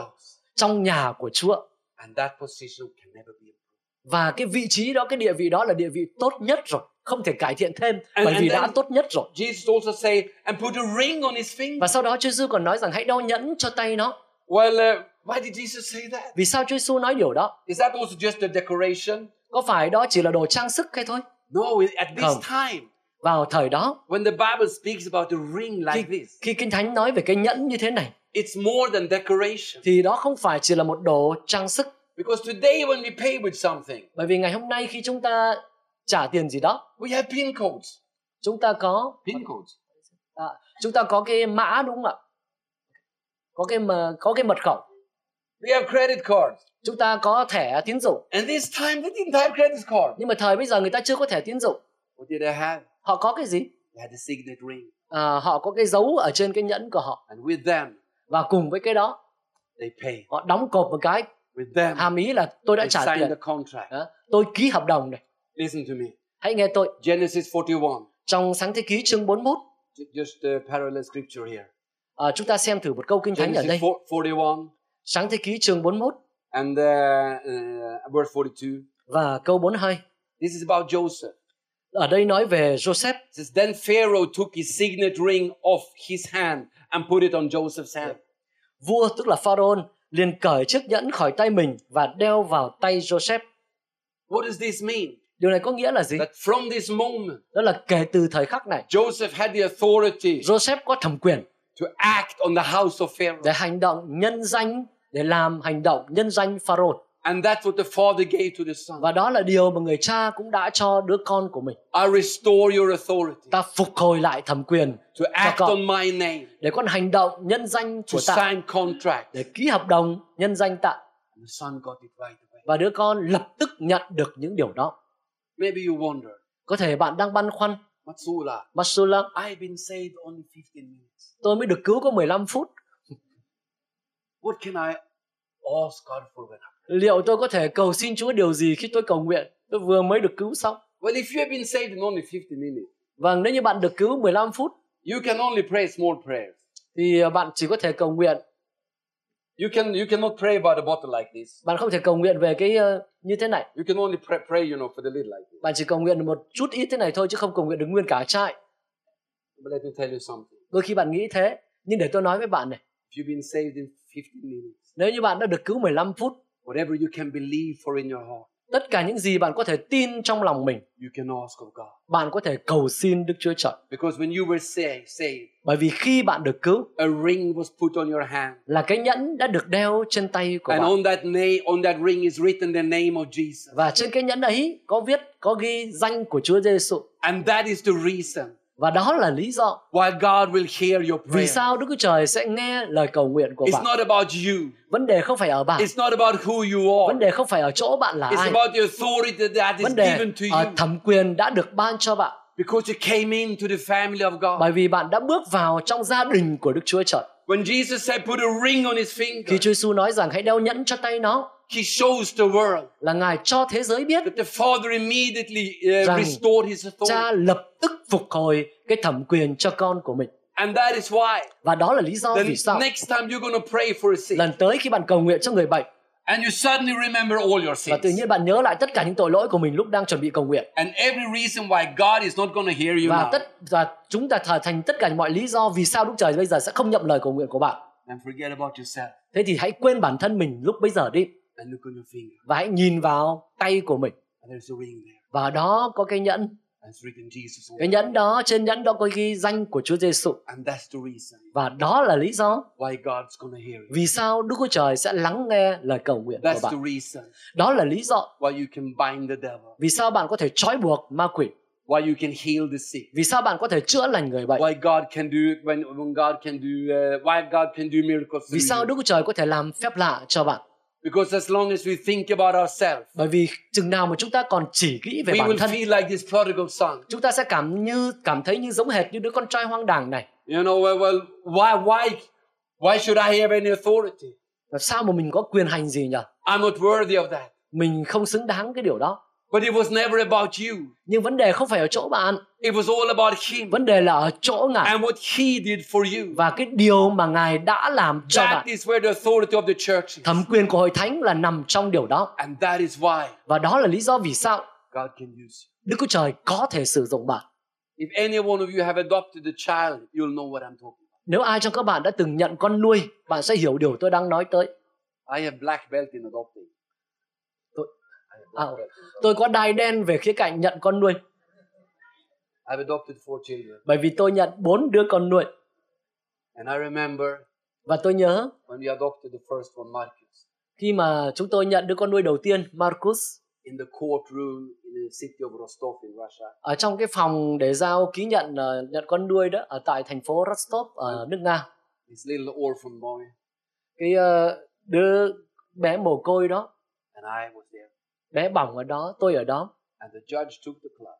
trong nhà của Chúa.
and that position can never be improved.
Và cái vị trí đó, cái địa vị đó là địa vị tốt nhất rồi. Không thể cải thiện thêm
And-
bởi vì đã tốt nhất rồi.
Jesus also say, and put a ring on his finger.
Và sau đó Chúa Giêsu còn nói rằng hãy đeo nhẫn cho tay nó.
Well, uh, why did Jesus say that?
Vì sao Chúa Giêsu nói điều đó?
Is that also just a decoration?
Có phải đó chỉ là đồ trang sức hay thôi?
No, at this
Không.
time,
Vào thời đó,
when the Bible speaks about a ring like
khi,
this,
khi Kinh Thánh nói về cái nhẫn như thế này,
it's more than decoration.
thì đó không phải chỉ là một đồ trang sức.
Because today, when we pay with something,
Bởi vì ngày hôm nay khi chúng ta trả tiền gì đó,
we have pin codes.
chúng ta có
Pin codes.
à, chúng ta có cái mã đúng không ạ? Có cái mà có cái mật khẩu.
We have credit cards.
Chúng ta có thẻ tín dụng.
And this time, they didn't have credit card.
Nhưng mà thời bây giờ người ta chưa có thẻ tín dụng.
What did they have?
Họ có cái gì?
They had a signet ring.
À, họ có cái dấu ở trên cái nhẫn của họ.
And with them,
Và cùng với cái đó,
they pay.
họ đóng cột một cái.
With them,
Hàm ý là tôi đã
they
trả tiền.
the contract.
Đó, Tôi ký hợp đồng này.
Listen to me.
Hãy nghe tôi.
Genesis 41.
Trong sáng thế ký chương 41,
Ju- Just a parallel scripture here.
à, chúng ta xem thử một câu kinh thánh ở đây.
Genesis 4- 41
Sáng thế ký chương 41
and uh, uh, verse 42.
và câu 42.
This is about Joseph.
Ở đây nói về Joseph.
Says, Then Pharaoh took his signet ring off his hand and put it on Joseph's hand.
Vua tức là Pharaoh liền cởi chiếc nhẫn khỏi tay mình và đeo vào tay Joseph.
What does this mean?
Điều này có nghĩa là gì?
That from this moment,
Đó là kể từ thời khắc này,
Joseph had the authority
Joseph có thẩm quyền
to act on the house of Pharaoh.
để hành động nhân danh để làm hành động nhân danh Pharaoh
And that's what the father gave to the son.
và đó là điều mà người cha cũng đã cho đứa con của mình.
I restore your authority
Ta phục hồi lại thẩm quyền
to act
con.
on my name,
để con hành động nhân danh
to
của ta
sign contracts.
để ký hợp đồng nhân danh ta
The son got it right away.
và đứa con lập tức nhận được những điều đó
Maybe you wonder,
có thể bạn đang băn khoăn
Matsula,
Masula
I've been saved only 15 minutes.
tôi mới được cứu có 15 phút
What can I ask God for when I'm?
Liệu tôi có thể cầu xin Chúa điều gì khi tôi cầu nguyện tôi vừa mới được cứu xong
Well, if you have been saved in only 50 minutes,
Vâng, nếu như bạn được cứu 15 phút
you can only pray small prayers.
thì ờ, bạn chỉ có thể cầu nguyện,
You can you cannot pray about a bottle like this.
bạn không thể cầu nguyện về cái ờ, như thế này.
You can only pray, pray you know, for the lid like this.
Bạn chỉ cầu nguyện một chút ít thế này thôi chứ không cầu nguyện được nguyên cả chai.
But let me tell you something.
Đôi khi bạn nghĩ thế, nhưng để tôi nói với bạn này,
If you've been saved in 50 minutes,
nếu như bạn đã được cứu 15 phút,
whatever you can believe for in your heart,
tất cả những gì bạn có thể tin trong lòng mình,
you can ask of God.
bạn có thể cầu xin Đức Chúa Trời.
Because when you were saved, saved,
Bởi vì khi bạn được cứu
a ring was put on your hand.
là cái nhẫn đã được đeo trên tay của
And
bạn.
on that name, on that ring is written the name of Jesus.
Và trên cái nhẫn ấy có viết, có ghi danh của Chúa Giêsu.
And that is the reason
Và đó là lý do
why God will hear your
vì
prayer.
sao Đức Chúa Trời sẽ nghe lời cầu nguyện của
It's
bạn.
not about you.
Vấn đề không phải ở bạn,
It's not about who you
vấn
are.
đề không phải ở chỗ bạn là
It's
ai.
about the authority that is
Vấn đề
given to
ở
you
thẩm quyền đã được ban cho bạn
because you came into the family of God.
bởi vì bạn đã bước vào trong gia đình của Đức Chúa Trời.
When Jesus said, put a ring on his
Khi
finger,
Chúa Giêsu nói rằng hãy đeo nhẫn cho tay nó
he shows the world
là Ngài cho thế giới biết
that the Father immediately uh, restored his
cha
authority.
lập tức phục hồi cái thẩm quyền cho con của mình.
And that is why
Và đó là lý do vì sao
next time you're going to pray for a sick
lần tới khi bạn cầu nguyện cho người bệnh
and you suddenly remember all your
và tự
sins
nhiên bạn nhớ lại tất cả những tội lỗi của mình lúc đang chuẩn bị cầu nguyện
and every reason why God is not going to hear you
và
now,
tất và chúng ta trở thành tất cả mọi lý do vì sao Đức Trời bây giờ sẽ không nhậm lời cầu nguyện của bạn.
then forget about yourself
Thế thì hãy quên bản thân mình lúc bây giờ đi
and look on your finger.
và hãy nhìn vào tay của mình
And there's a ring there.
và đó có cái nhẫn
And it's written Jesus on
cái nhẫn đó trên nhẫn đó có ghi danh của Chúa Giêsu
And that's the reason
và đó là lý do
why God's going to hear you.
vì sao Đức Chúa Trời sẽ lắng nghe lời cầu nguyện của
That's
bạn.
the reason
Đó là lý do
why you can bind the devil,
vì sao bạn có thể trói buộc ma quỷ,
why you can heal the sick,
vì sao bạn có thể chữa lành người bệnh,
why God can do when, when God can do uh, why God can do miracles.
vì sao. Đức Chúa Trời có thể làm phép lạ cho bạn.
Because as long as we think about ourselves,
Bởi vì chừng nào mà chúng ta còn chỉ nghĩ về
we
bản
will
thân,
feel like this prodigal son.
chúng ta sẽ cảm như cảm thấy như giống hệt như đứa con trai hoang đàng này.
You know, well, well why why why should I have any authority?
Làm sao mà mình có quyền hành gì nhỉ?
I'm not worthy of that.
Mình không xứng đáng cái điều đó.
But it was never about you.
Nhưng vấn đề không phải ở chỗ bạn,
It was all about him
vấn đề là ở chỗ Ngài
and what he did for you.
và cái điều mà Ngài đã làm cho
That
bạn.
is where the authority of the church is.
Thẩm quyền của hội thánh là nằm trong điều đó.
And that is why
Và đó là lý do vì sao
God can use you.
Đức Chúa Trời có thể sử dụng bạn.
If any one of you have adopted a child, you'll know what I'm talking about.
Nếu ai trong các bạn đã từng nhận con nuôi, bạn sẽ hiểu điều tôi đang nói tới.
I have black belt in adopting.
Tôi,
I have black
à, tôi có đai đen về khía cạnh nhận con nuôi.
I've adopted four children.
bởi vì tôi nhận bốn đứa con nuôi.
And I remember
và tôi nhớ
when we adopted the first one, Marcus,
khi mà chúng tôi nhận đứa con nuôi đầu tiên Marcus
in the courtroom in the city of Rostov in Russia.
ở trong cái phòng để giao ký nhận ờ, nhận con nuôi đó ở tại thành phố Rostov ở nước Nga.
This little orphan boy,
cái ờ, đứa bé mồ côi đó.
And I was there.
Bé bỏng ở đó tôi ở đó.
And the judge took the club.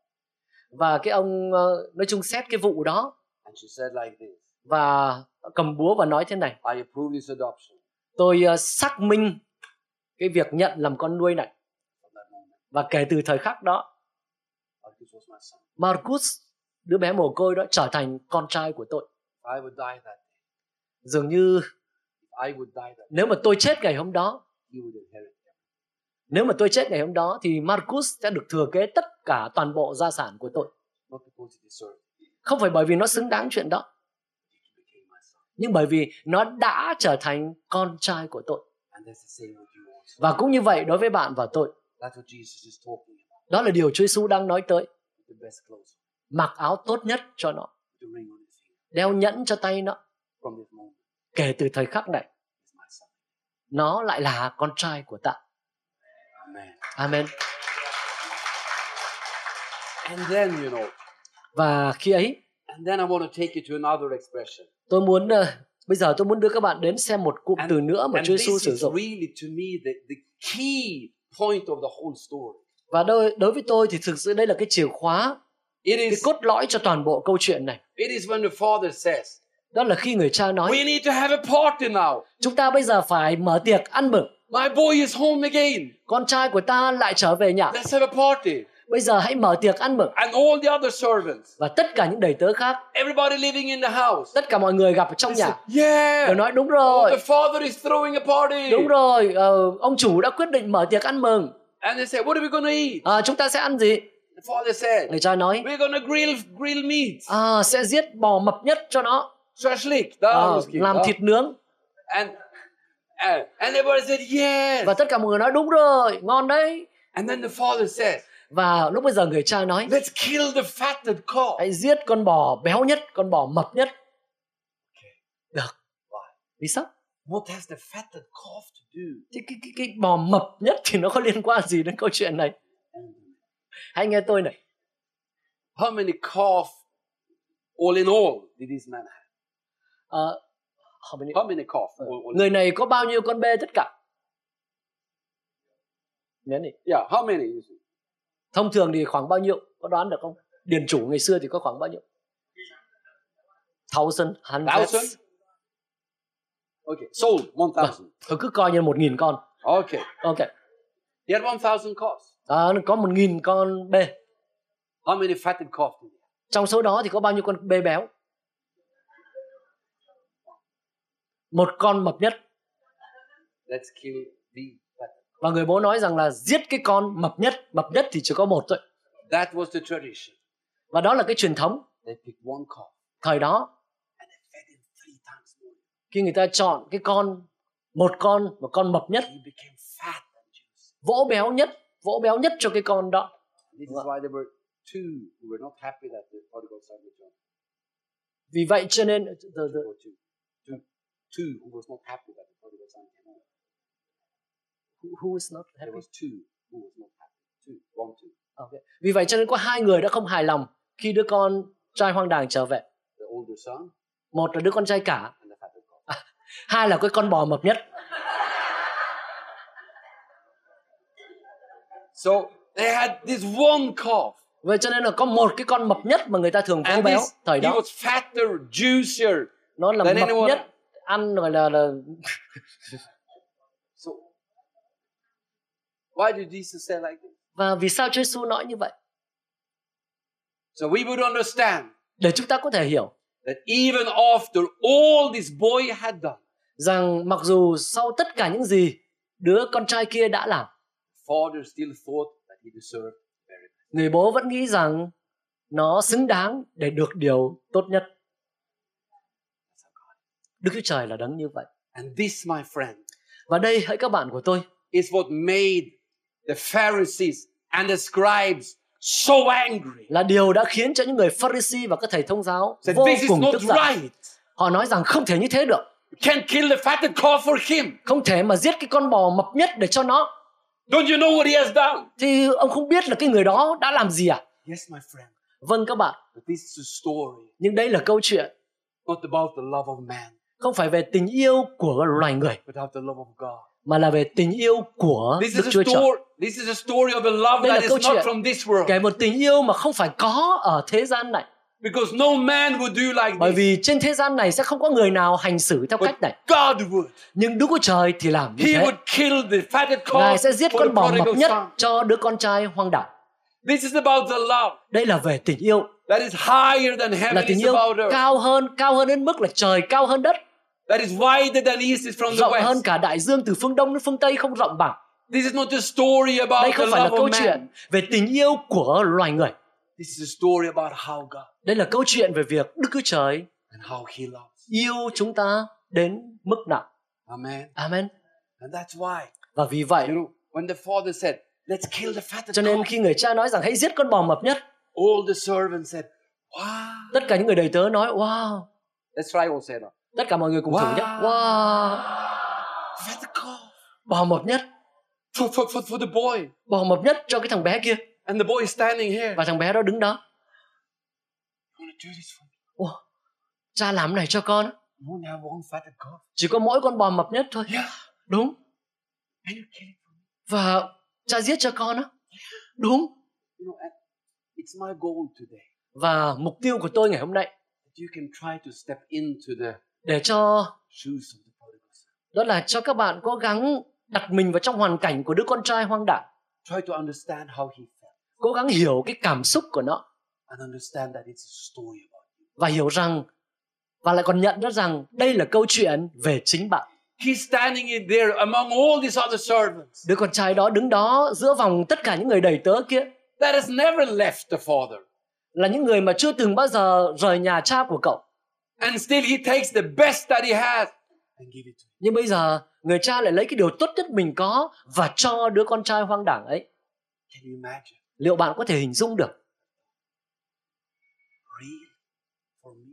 Và cái ông ờ, nói chung xét cái vụ đó.
And she said like this.
Và cầm búa và nói thế này.
I approve this adoption.
Tôi ờ, xác minh cái việc nhận làm con nuôi này. Và kể từ thời khắc đó
Marcus
đứa bé mồ côi đó trở thành con trai của tôi.
I would die that day,
dường như
if I would die that
nếu mà tôi chết ngày hôm đó
would inherit.
Nếu mà tôi chết ngày hôm đó thì Marcus sẽ được thừa kế tất cả toàn bộ gia sản của tôi. Không phải bởi vì nó xứng đáng chuyện đó nhưng bởi vì nó đã trở thành con trai của tôi. Và cũng như vậy đối với bạn và tôi. Đó là điều Chúa Giêsu đang nói tới. Mặc áo tốt nhất cho nó. Đeo nhẫn cho tay nó. Kể từ thời khắc này nó lại là con trai của ta
Amen. And then, you know,
và khi ấy
and then I want to take you to another expression.
tôi muốn ờ, Bây giờ tôi muốn đưa các bạn đến xem một cụm
And-
từ nữa mà Chúa
this
Giêsu sử
is
dụng.
really, to me, the, the key point of the whole story.
Và đối, đối với tôi thì thực sự đây là cái chìa khóa,
It
cái
is,
cốt lõi cho toàn bộ câu chuyện này.
it is when the father says,
Đó là khi người cha nói,
We need to have a party now.
chúng ta bây giờ phải mở tiệc ăn mừng.
My boy is home again.
Con trai của ta lại trở về nhà.
Let's have a party.
Bây giờ hãy mở tiệc ăn mừng.
And all the other servants,
Và tất cả những đầy tớ khác,
everybody living in the house,
tất cả mọi người gặp ở trong
they
nhà.
Yeah.
Đều nói đúng
Oh,
rồi,
the father is throwing a party.
đúng rồi, ờ, ông chủ đã quyết định mở tiệc ăn mừng.
And they say, What are we going to eat?
À, chúng ta sẽ ăn gì?
The father said,
Người cha nói,
We're going to grill grill meat.
à, sẽ giết bò mập nhất cho nó,
Shashlik.
à,
That was
làm thịt nướng.
And, and, and everybody said, Yes.
Và tất cả mọi người nói đúng rồi, ngon đấy.
And then the father said,
Và lúc bây giờ người cha nói,
Let's kill the fatted calf.
hãy giết con bò béo nhất, con bò mập nhất. Được. Vì sao?
What has the fatted calf to do?
Thì cái, cái, cái bò mập nhất thì nó có liên quan gì đến câu chuyện này? Hãy nghe tôi này.
How many calf, all in all, did this man have?
Ờ, how many-
How many calf? All, all
người này có bao nhiêu con bê tất cả? Đi.
Yeah, how many?
Thông thường thì khoảng bao nhiêu? Có đoán được không? Điền chủ ngày xưa thì có khoảng bao nhiêu? Thousand, hundreds.
Thousand? Okay, sold one thousand.
Thôi cứ coi như một nghìn con.
Okay,
Ok.
he had one thousand calves.
À, có một nghìn con bê.
How many fatted have?
Trong số đó thì có bao nhiêu con bê béo? Một con mập nhất.
Let's kill the.
Và người bố nói rằng là giết cái con mập nhất. Mập nhất thì chỉ có một thôi.
That was the tradition.
Và đó là cái truyền thống.
They picked one calf
Thời đó
and they fed him three times more.
khi người ta chọn cái con một con một con mập nhất
He became fat and juicy.
vỗ béo nhất vỗ béo nhất cho cái con đó
This is why there were two who were not happy that the prodigal son returned.
vì vậy cho nên the, the,
There were two. Two. Two who was not happy that the son came home.
who, who is not
There
happy
was two who was not happy. Two. One, two.
okay. vì vậy cho nên có hai người đã không hài lòng khi đứa con trai hoang đàng trở về
The older son
một là đứa con trai cả
and the fatted calf.
hai là cái con bò mập nhất
So they had this one calf.
vậy cho nên là có một cái con mập nhất mà người ta thường vỗ béo
this,
thời
he
đó
was fatter, juicier.
nó là mập nhất ăn gọi là là
So why did Jesus say like this?
và vì sao Chúa Giêsu nói như vậy?
So we would understand
để chúng ta có thể hiểu
that even after all this boy had done,
rằng mặc dù sau tất cả những gì đứa con trai kia đã làm
father still thought that he deserved very
người bố vẫn nghĩ rằng nó xứng đáng để được điều tốt nhất Đức Chúa Trời là đấng như vậy
And this, my friend,
và đây hỡi các bạn của tôi
is what made the Pharisees and the scribes so angry.
là điều đã khiến cho những người Pharisee và các thầy thông giáo
Said,
vô
this is
cùng
not
tức giận
right.
họ nói rằng không thể như thế được
can't kill the fatted calf for him.
không thể mà giết cái con bò mập nhất để cho nó
Don't you know what he has done?
thì ông không biết là cái người đó đã làm gì à
Yes, my friend.
vâng các bạn
But this is a story,
nhưng đây là câu chuyện
not about the love of man,
không phải về tình yêu của loài người mà là về tình yêu của
This
Đức Chúa Trời
story. This is a story of a love
Đây là
that
câu
is not
chuyện
from this world.
kể một tình yêu mà không phải có ở thế gian này
Because no man would do like
bởi vì trên thế gian này sẽ không có người nào hành xử theo
But
cách này
God would.
nhưng Đức Chúa Trời thì làm như
He
thế
would kill the fatted
Ngài sẽ giết con bò mập nhất
son.
cho đứa con trai hoang đảo
This is about the love.
Đây là về tình yêu.
That is higher than
là
heaven
tình
is
yêu
about earth.
cao hơn cao hơn đến mức là trời cao hơn đất.
That is wider than east is from the
rộng hơn
west.
cả đại dương từ phương đông đến phương tây không rộng bằng.
This is not a story
đây
about the
không phải là
love
câu
of
chuyện về tình yêu của loài người.
This is a story about how God
đây là câu chuyện về việc Đức Chúa Trời
and how He loves.
yêu chúng ta đến mức nào.
Amen.
amen.
And that's why,
và vì vậy
you know, when the father said, Let's kill the fatted
cho nên khi người cha nói rằng hãy giết con bò mập nhất
all the servants said, Wow.
tất cả những người đầy tớ nói wow
Let's try all say that.
tất cả mọi người cùng thử nhé
Wow.
wow
Fatted calf.
bò mập nhất
For, for, for, for the boy.
bò mập nhất cho cái thằng bé kia
And the boy is standing here.
và thằng bé đó đứng đó
You want to do this for me?
Ủa, cha làm cái này cho con chỉ có mỗi con bò mập nhất thôi
Yeah.
đúng và cha giết cho con á. Đúng.
You know, and it's my goal today.
Và mục tiêu của tôi ngày hôm nay
that you can try to step into the
để cho
shoes of the prodigal son.
đó là cho các bạn cố gắng đặt mình vào trong hoàn cảnh của đứa con trai hoang đảng.
Try to understand how he felt.
Cố gắng hiểu cái cảm xúc của nó.
And understand that it's a story about you.
và hiểu rằng và lại còn nhận ra rằng đây là câu chuyện về chính bạn
He's standing in there among all these other servants
đứa con trai đó đứng đó giữa vòng tất cả những người đầy tớ kia
that has never left the father.
là những người mà chưa từng bao giờ rời nhà cha của cậu
And still he takes the best that he has and give it to him.
nhưng bây giờ người cha lại lấy cái điều tốt nhất mình có và cho đứa con trai hoang đảng ấy
Can you imagine?
liệu bạn có thể hình dung được
Real for me.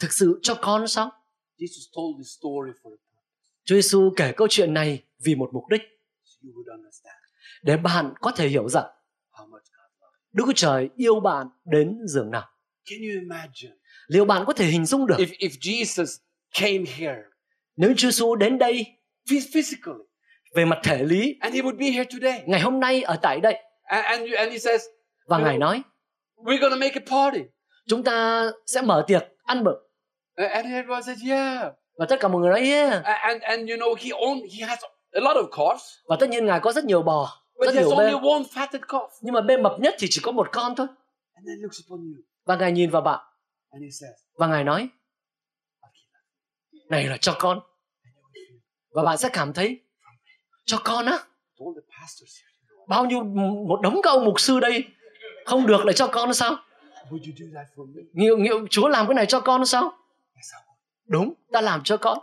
thực sự cho con sao
Jesus told this story for.
Chúa Giêsu kể câu chuyện này vì một mục đích để bạn có thể hiểu rằng Đức Chúa Trời yêu bạn đến giường nào.
you. Can you imagine
Liệu bạn có thể hình dung được
if, if Jesus came here
nếu Chúa Giêsu đến đây
phys- physically
về mặt thể lý
and he would be here today
ngày hôm nay ở tại đây
and, and, and he says,
và ngài nói
We're to make a party.
chúng ta sẽ mở tiệc ăn mừng
and everyone says, Yeah.
Và tất cả mọi người nói yeah.
And, and you know, he, own, he has a lot of calves,
và tất nhiên ngài có rất nhiều bò
but
rất
he has
nhiều
only
bê
one fatted calf.
nhưng mà bê mập nhất thì chỉ có một con thôi.
And then looks upon you.
Và ngài nhìn vào bạn.
And he says,
và ngài nói này là cho con. Và bạn sẽ cảm thấy cho con á? Bao nhiêu một đống các ông mục sư đây không được lại cho con sao?
Would you do that for me?
Nhiều, nhiều Chúa làm cái này cho con sao? Đúng, ta làm cho con.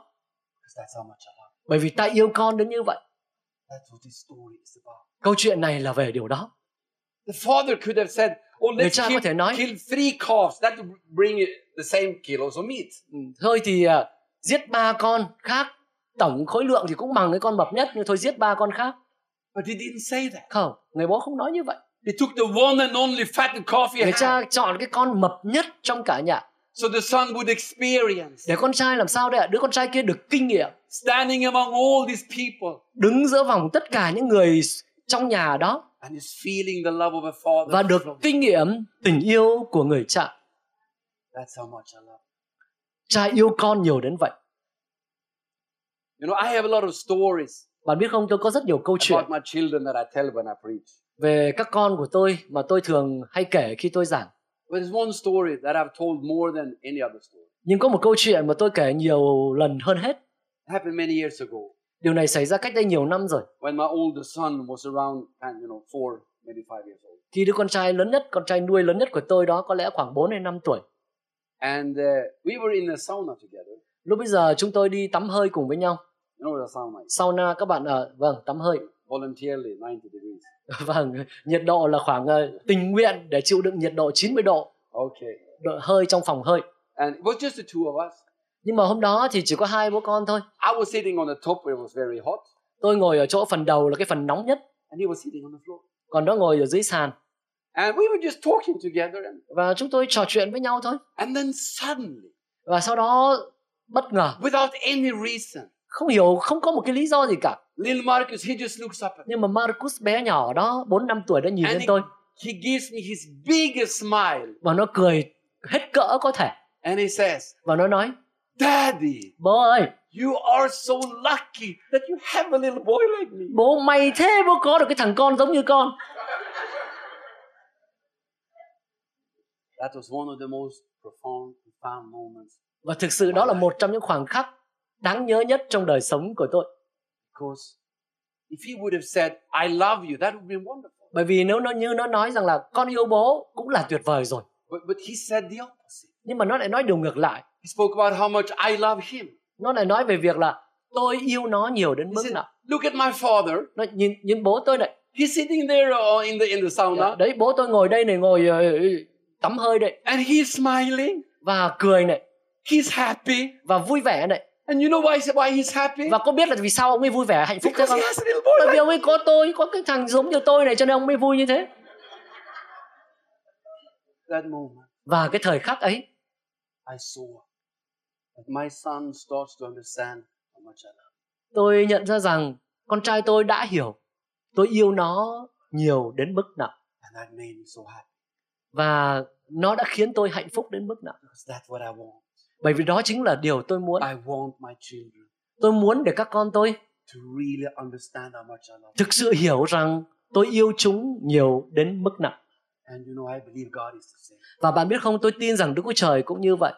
Bởi vì ta yêu con đến như vậy. Câu chuyện này là về điều đó.
The father could have said, Oh,
Người
let's
cha có
kill,
thể nói-
kill three calves. That would bring the same kilos of meat.
Ừ, Thôi thì à, giết ba con khác. Tổng khối lượng thì cũng bằng cái con mập nhất nhưng thôi giết ba con khác.
But he didn't say that.
Không, người bố không nói như vậy.
He took the one and only fatted calf he
Người
had.
cha chọn cái con mập nhất trong cả nhà.
So the son would experience
Để con trai làm sao đấy ạ? Đứa con trai kia được kinh nghiệm.
standing among all these people
Đứng giữa vòng tất cả những người trong nhà đó.
and is feeling the love of a father.
Và được kinh nghiệm tình yêu của người cha.
That's how much I love.
Cha yêu con nhiều đến vậy.
You know, I have a lot of stories
Bạn biết không, tôi có rất nhiều câu chuyện
about my children that I tell when I preach.
về các con của tôi mà tôi thường hay kể khi tôi giảng.
But there's one story that I've told more than any other story.
Nhưng có một câu chuyện mà tôi kể nhiều lần hơn hết.
It happened many years ago
Điều này xảy ra cách đây nhiều năm rồi.
when my oldest son was around, kind you know, four, maybe five years old.
Khi đứa con trai lớn nhất, con trai nuôi lớn nhất của tôi đó có lẽ khoảng 4 đến 5 tuổi.
And uh, we were in a sauna together.
Lúc bây giờ chúng tôi đi tắm hơi cùng với nhau.
You know a sauna?
Sauna các bạn ở vâng, tắm hơi.
Voluntarily, 90 degrees.
Vâng, nhiệt độ là khoảng ờ, tình nguyện để chịu đựng nhiệt độ 90 độ,
Okay.
độ hơi trong phòng hơi.
And it was just the two of us.
Nhưng mà hôm đó thì chỉ có hai bố con thôi.
I was sitting on the top where it was very hot,
Tôi ngồi ở chỗ phần đầu là cái phần nóng nhất,
and he was sitting on the floor.
còn nó ngồi ở dưới sàn.
And we were just talking together. And,
Và chúng tôi trò chuyện với nhau thôi.
and then suddenly,
Và sau đó bất ngờ,
without any reason,
không hiểu, không có một cái lý do gì cả.
little Marcus, he just looks up at me.
Nhưng mà Marcus bé nhỏ đó, 4 năm tuổi đã nhìn
And
lên
he,
tôi
he gives me his biggest smile.
và nó cười hết cỡ có thể
And he says,
và nó nói:
Daddy,
"Bố ơi,
you are so lucky that you have a little boy like me.
bố may thế bố có được cái thằng con giống như con."
That was one of the most profound, profound moments
Và thực sự đó là một trong những khoảnh khắc đáng nhớ nhất trong đời sống của tôi.
because if he would have said, I love you, that would be wonderful.
Bởi vì nếu nó như nó nói rằng là con yêu bố cũng là tuyệt vời rồi.
But, but he said the opposite.
Nhưng mà nó lại nói điều ngược lại.
He spoke about how much I love him.
Nó lại nói về việc là tôi yêu nó nhiều đến
He
mức
said,
nào.
Look at my father.
Nó nhìn nhìn bố tôi này.
He's sitting there uh, in the in the sauna,
Đấy bố tôi ngồi đây này ngồi ờ, tắm hơi đây
and he's smiling.
và cười này
He's happy.
và vui vẻ này.
And you know why, why he's happy?
Và có biết là vì sao ông ấy vui vẻ hạnh phúc thế không? Bởi vì ông ấy có tôi, có cái thằng giống như tôi này cho nên ông ấy vui như thế.
that moment.
Và cái thời khắc ấy
I saw But my son starts to understand how much I love.
Tôi nhận ra rằng con trai tôi đã hiểu tôi yêu nó nhiều đến mức nào
And that made me so happy
và nó đã khiến tôi hạnh phúc đến mức nào.
because that's what I want.
Bởi vì đó chính là điều tôi muốn.
I want my children
Tôi muốn để các con tôi
to really understand how much I love
thực sự hiểu rằng tôi yêu chúng nhiều đến mức nào.
And you know, I believe God is the same.
Và bạn biết không, tôi tin rằng Đức Chúa Trời cũng như vậy.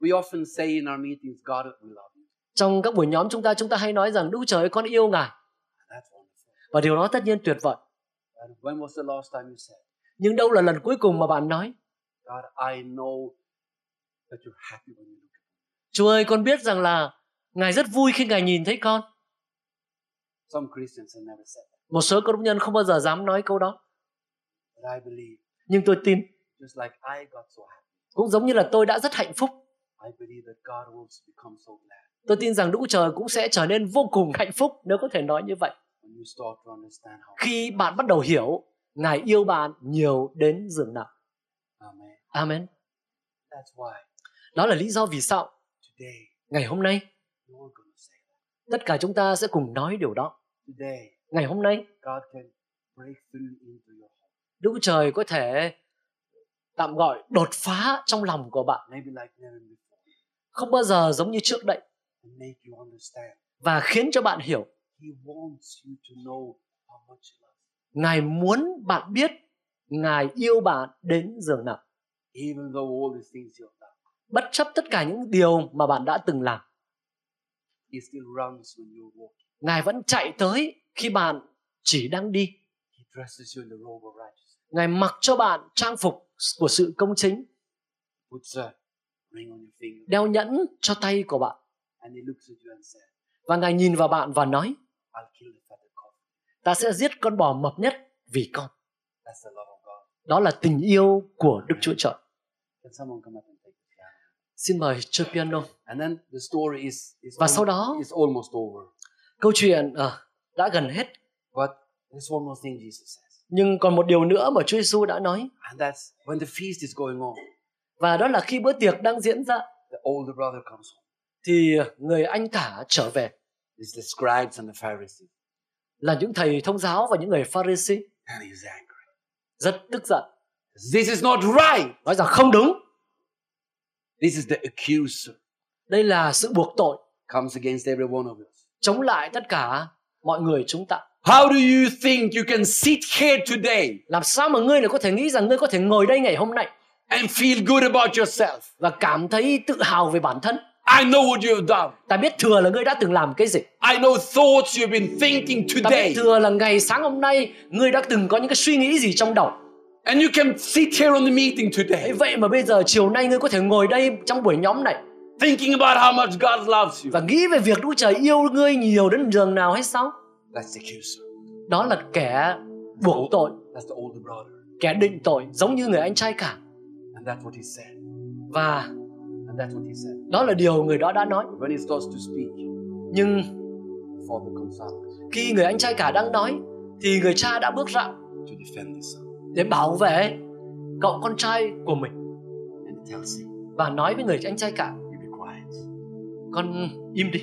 We often say in our meetings, God, we love you.
Trong các buổi nhóm chúng ta chúng ta hay nói rằng Đức Chúa Trời con yêu Ngài và điều đó tất nhiên tuyệt vời.
And when was the last time you said,
Nhưng đâu là lần cuối cùng mà bạn nói
God, I know
Chúa ơi con biết rằng là Ngài rất vui khi Ngài nhìn thấy con.
Some Christians have never said that.
Một số đốc nhân không bao giờ dám nói câu đó.
But I believe,
Nhưng tôi tin
just like I got so happy,
cũng giống như là tôi đã rất hạnh phúc.
I believe that God will become so glad
Tôi tin rằng Đức Trời cũng sẽ trở nên vô cùng hạnh phúc nếu có thể nói như vậy.
when you start to understand how.
Khi bạn bắt đầu hiểu Ngài yêu bạn nhiều đến giường nào.
Amen.
Đó là lý do vì sao ngày hôm nay tất cả chúng ta sẽ cùng nói điều đó. Ngày hôm nay. Đức Trời có thể tạm gọi đột phá trong lòng của bạn. Không bao giờ giống như trước đây. Và khiến cho bạn hiểu. Ngài muốn bạn biết Ngài yêu bạn đến giường nào bất chấp tất cả những điều mà bạn đã từng làm
He still runs when you're walking.
Ngài vẫn chạy tới khi bạn chỉ đang đi
He dresses you in the robe of righteousness.
Ngài mặc cho bạn trang phục của sự công chính
Puts a ring on your finger.
đeo nhẫn cho tay của bạn
And He looks at you and says,
và Ngài nhìn vào bạn và nói
I'll kill the fatted calf.
ta sẽ giết con bò mập nhất vì con
That's the love of God.
đó là tình yêu của Đức Chúa Trời
Can someone come up and?
Xin mời chơi piano
And then the story is, is,
Và sau đó-
is almost over.
câu chuyện ờ, đã gần hết
But there's one more thing Jesus says.
nhưng còn một điều nữa mà Chúa Giêsu đã nói
And that's when the feast is going on,
và đó là khi bữa tiệc đang diễn ra
the older brother comes home.
thì người anh cả trở về
It's the scribes and the Pharisees.
là những thầy thông giáo và những người Pharisee
And he's angry.
rất tức giận
This is not right.
nói rằng không đúng
This is the accuser.
đây là sự buộc tội
Comes against every one of us.
chống lại tất cả mọi người chúng ta
How do you think you can sit here today
làm sao mà ngươi lại có thể nghĩ rằng ngươi có thể ngồi đây ngày hôm nay
and feel good about yourself?
và cảm thấy tự hào về bản thân
I know what you have done.
ta biết thừa là ngươi đã từng làm cái gì
I know thoughts you've been thinking
ta biết
today.
thừa là ngày sáng hôm nay ngươi đã từng có những cái suy nghĩ gì trong đầu
And you can sit here on the meeting today
vậy mà bây giờ chiều nay ngươi có thể ngồi đây trong buổi nhóm này
thinking about how much God loves you.
và nghĩ về việc Đức Trời yêu ngươi nhiều đến giường nào hay sao?
That's the accuser.
Đó là kẻ buộc tội,
That's the older brother.
kẻ định tội giống như người anh trai cả.
And that's what he said.
Và
And that's what he said.
đó là điều người đó đã nói.
When he starts to speak,
Nhưng
the father comes out
khi người anh trai cả đang nói thì người cha đã bước ra
to defend his son.
Để bảo vệ cậu con trai của mình và nói với người anh trai cả con im đi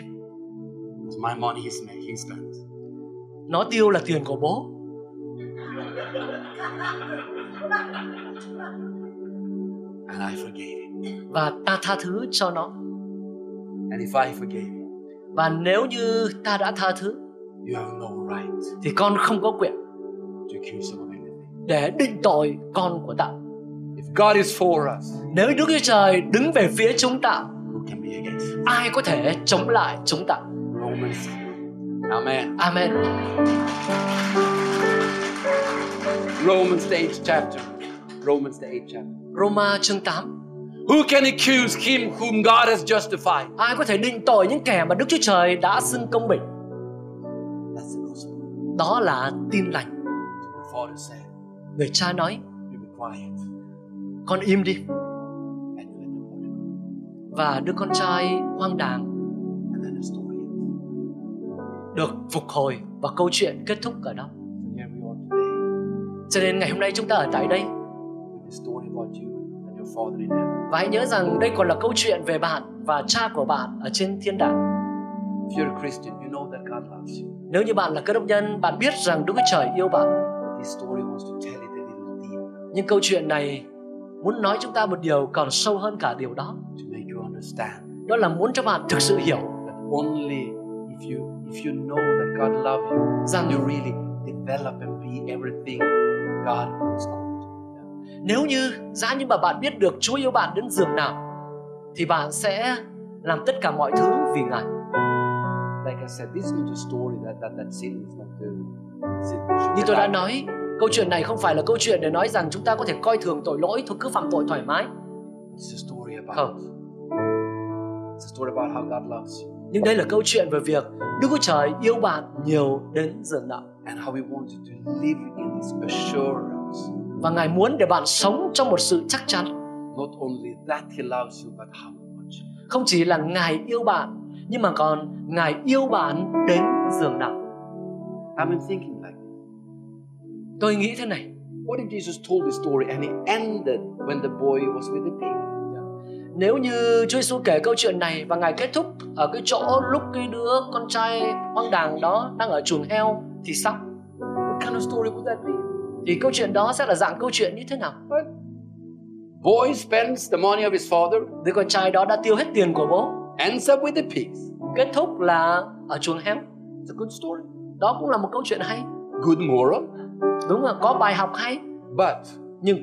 my money made, he spent.
nó tiêu là tiền của bố
And I forgave him.
và ta tha thứ cho nó
And if I forgave him,
và nếu như ta đã tha thứ
you have no right
thì con không có quyền
to anything.
Để định tội con của ta
If God is for us,
nếu Đức Chúa Trời đứng về phía chúng ta
who can be against us?
ai có thể chống lại chúng ta
Romans. Amen.
Amen
Romans the eighth chapter. Romans the eighth chapter.
Roma chương 8
Who can accuse him whom God has justified?
ai có thể định tội những kẻ mà Đức Chúa Trời đã xưng công bình
That's the gospel.
đó là tin lành
The father said,
người cha nói
You be quiet
con im đi
and you let the boy go.
và đứa con trai hoang đàng được phục hồi và câu chuyện kết thúc ở đó
So here we are today
cho nên ngày hôm nay chúng ta ở tại đây
with the story about you and your your Father in heaven.
Và hãy nhớ rằng đây còn là câu chuyện về bạn và cha của bạn ở trên thiên đàng.
If you're a Christian, you know that God loves you.
Nếu như bạn là cơ đốc nhân, bạn biết rằng Đức Chúa Trời yêu bạn.
This story wants to tell
Nhưng câu chuyện này muốn nói chúng ta một điều còn sâu hơn cả điều đó.
to make you understand
Đó là muốn cho bạn thực sự hiểu
that only if you if you know that God loves you,
rằng
you really develop and be everything God called you to be.
nếu như giá như mà bạn biết được Chúa yêu bạn đến giường nào thì bạn sẽ làm tất cả mọi thứ vì Ngài.
Like I said, this is not a story that that, that sin is not the sin.
Như tôi đã nói, câu chuyện này không phải là câu chuyện để nói rằng chúng ta có thể coi thường tội lỗi thôi cứ phạm tội thoải mái.
It's a story about
Không. Nhưng đây là câu chuyện về việc Đức Chúa Trời yêu bạn nhiều đến giường nào.
and how He wants you to live in this assurance.
Và Ngài muốn để bạn sống trong một sự chắc chắn.
Not only that He loves you, but how much.
Không chỉ là Ngài yêu bạn, nhưng mà còn Ngài yêu bạn đến giường nào.
I've been thinking
Tôi nghĩ thế này,
what if Jesus told this story and it ended when the boy was with the pig?
nếu như Chúa Giêsu kể câu chuyện này và Ngài kết thúc ở cái chỗ lúc cái đứa con trai hoang đàng đó đang ở chuồng heo thì sao?
What kind of story would that be?
Thì câu chuyện đó sẽ là dạng câu chuyện như thế nào?
Boy spends the money of his father,
Đứa con trai đó đã tiêu hết tiền của bố,
ends up with the pigs.
kết thúc là ở chuồng heo.
It's a good story.
Đó cũng là một câu chuyện hay.
Good moral,
Đúng là có bài học hay,
but
nhưng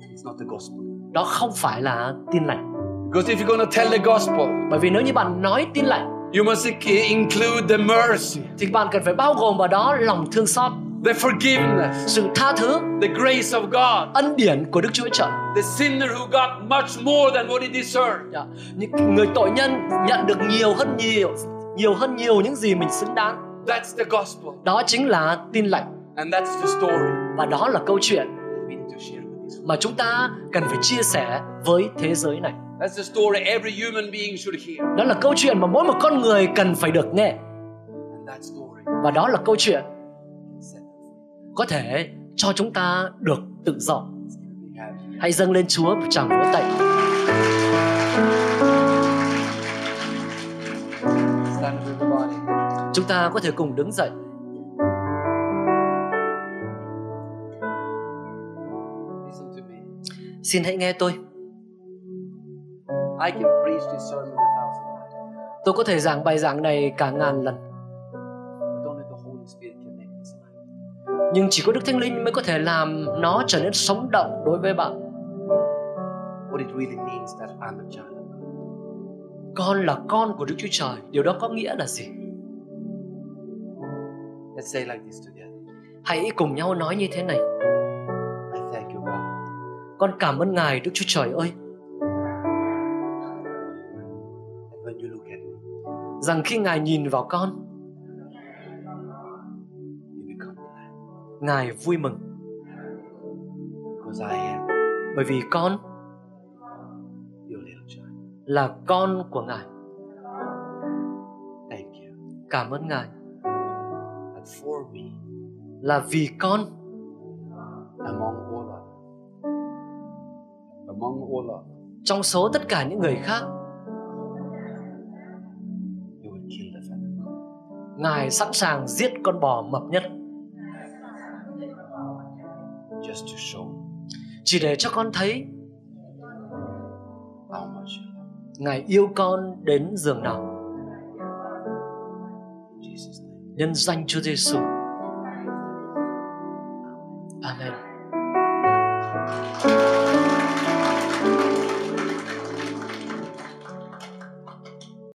it's not the gospel.
đó không phải là tin lành.
Because if you're going to tell the gospel,
Bởi vì nếu như bạn nói tin lành
you must include the mercy,
thì bạn cần phải bao gồm vào đó lòng thương xót,
the forgiveness,
sự tha thứ,
the grace of God,
ân điển của Đức Chúa Trời.
the sinner who got much more than what he deserved.
Dạ. Những người tội nhân nhận được nhiều hơn nhiều, nhiều hơn nhiều những gì mình xứng đáng.
That's the gospel.
Đó chính là tin lành
And that's the story
và đó là câu chuyện mà chúng ta cần phải chia sẻ với thế giới này.
That's the story every human being should hear.
Đó là câu chuyện mà mỗi một con người cần phải được nghe
And that story
và đó là câu chuyện có thể cho chúng ta được tự do. Hãy dâng lên Chúa một tràng vỗ tay. Chúng ta có thể cùng đứng dậy. Xin hãy nghe tôi.
I can preach this sermon a thousand times,
Tôi có thể giảng bài giảng này cả ngàn lần,
but only the Holy Spirit can make this alive.
nhưng chỉ có Đức Thánh Linh mới có thể làm nó trở nên sống động đối với bạn.
What it really means that I'm a child of God.
Con là con của Đức Chúa Trời. Điều đó có nghĩa là gì?
Let's say like this together.
Hãy cùng nhau nói như thế này. Con cảm ơn Ngài Đức Chúa Trời ơi, rằng khi Ngài nhìn vào con,
you become glad
Ngài vui mừng.
Because I am
bởi vì con
your little child.
là con của Ngài.
Thank you.
Cảm ơn Ngài.
That for me,
là vì con trong số tất cả những người khác, Ngài sẵn sàng giết con bò mập nhất chỉ để cho con thấy. Ngài yêu con đến giường nào. Nhân danh Chúa Giêsu.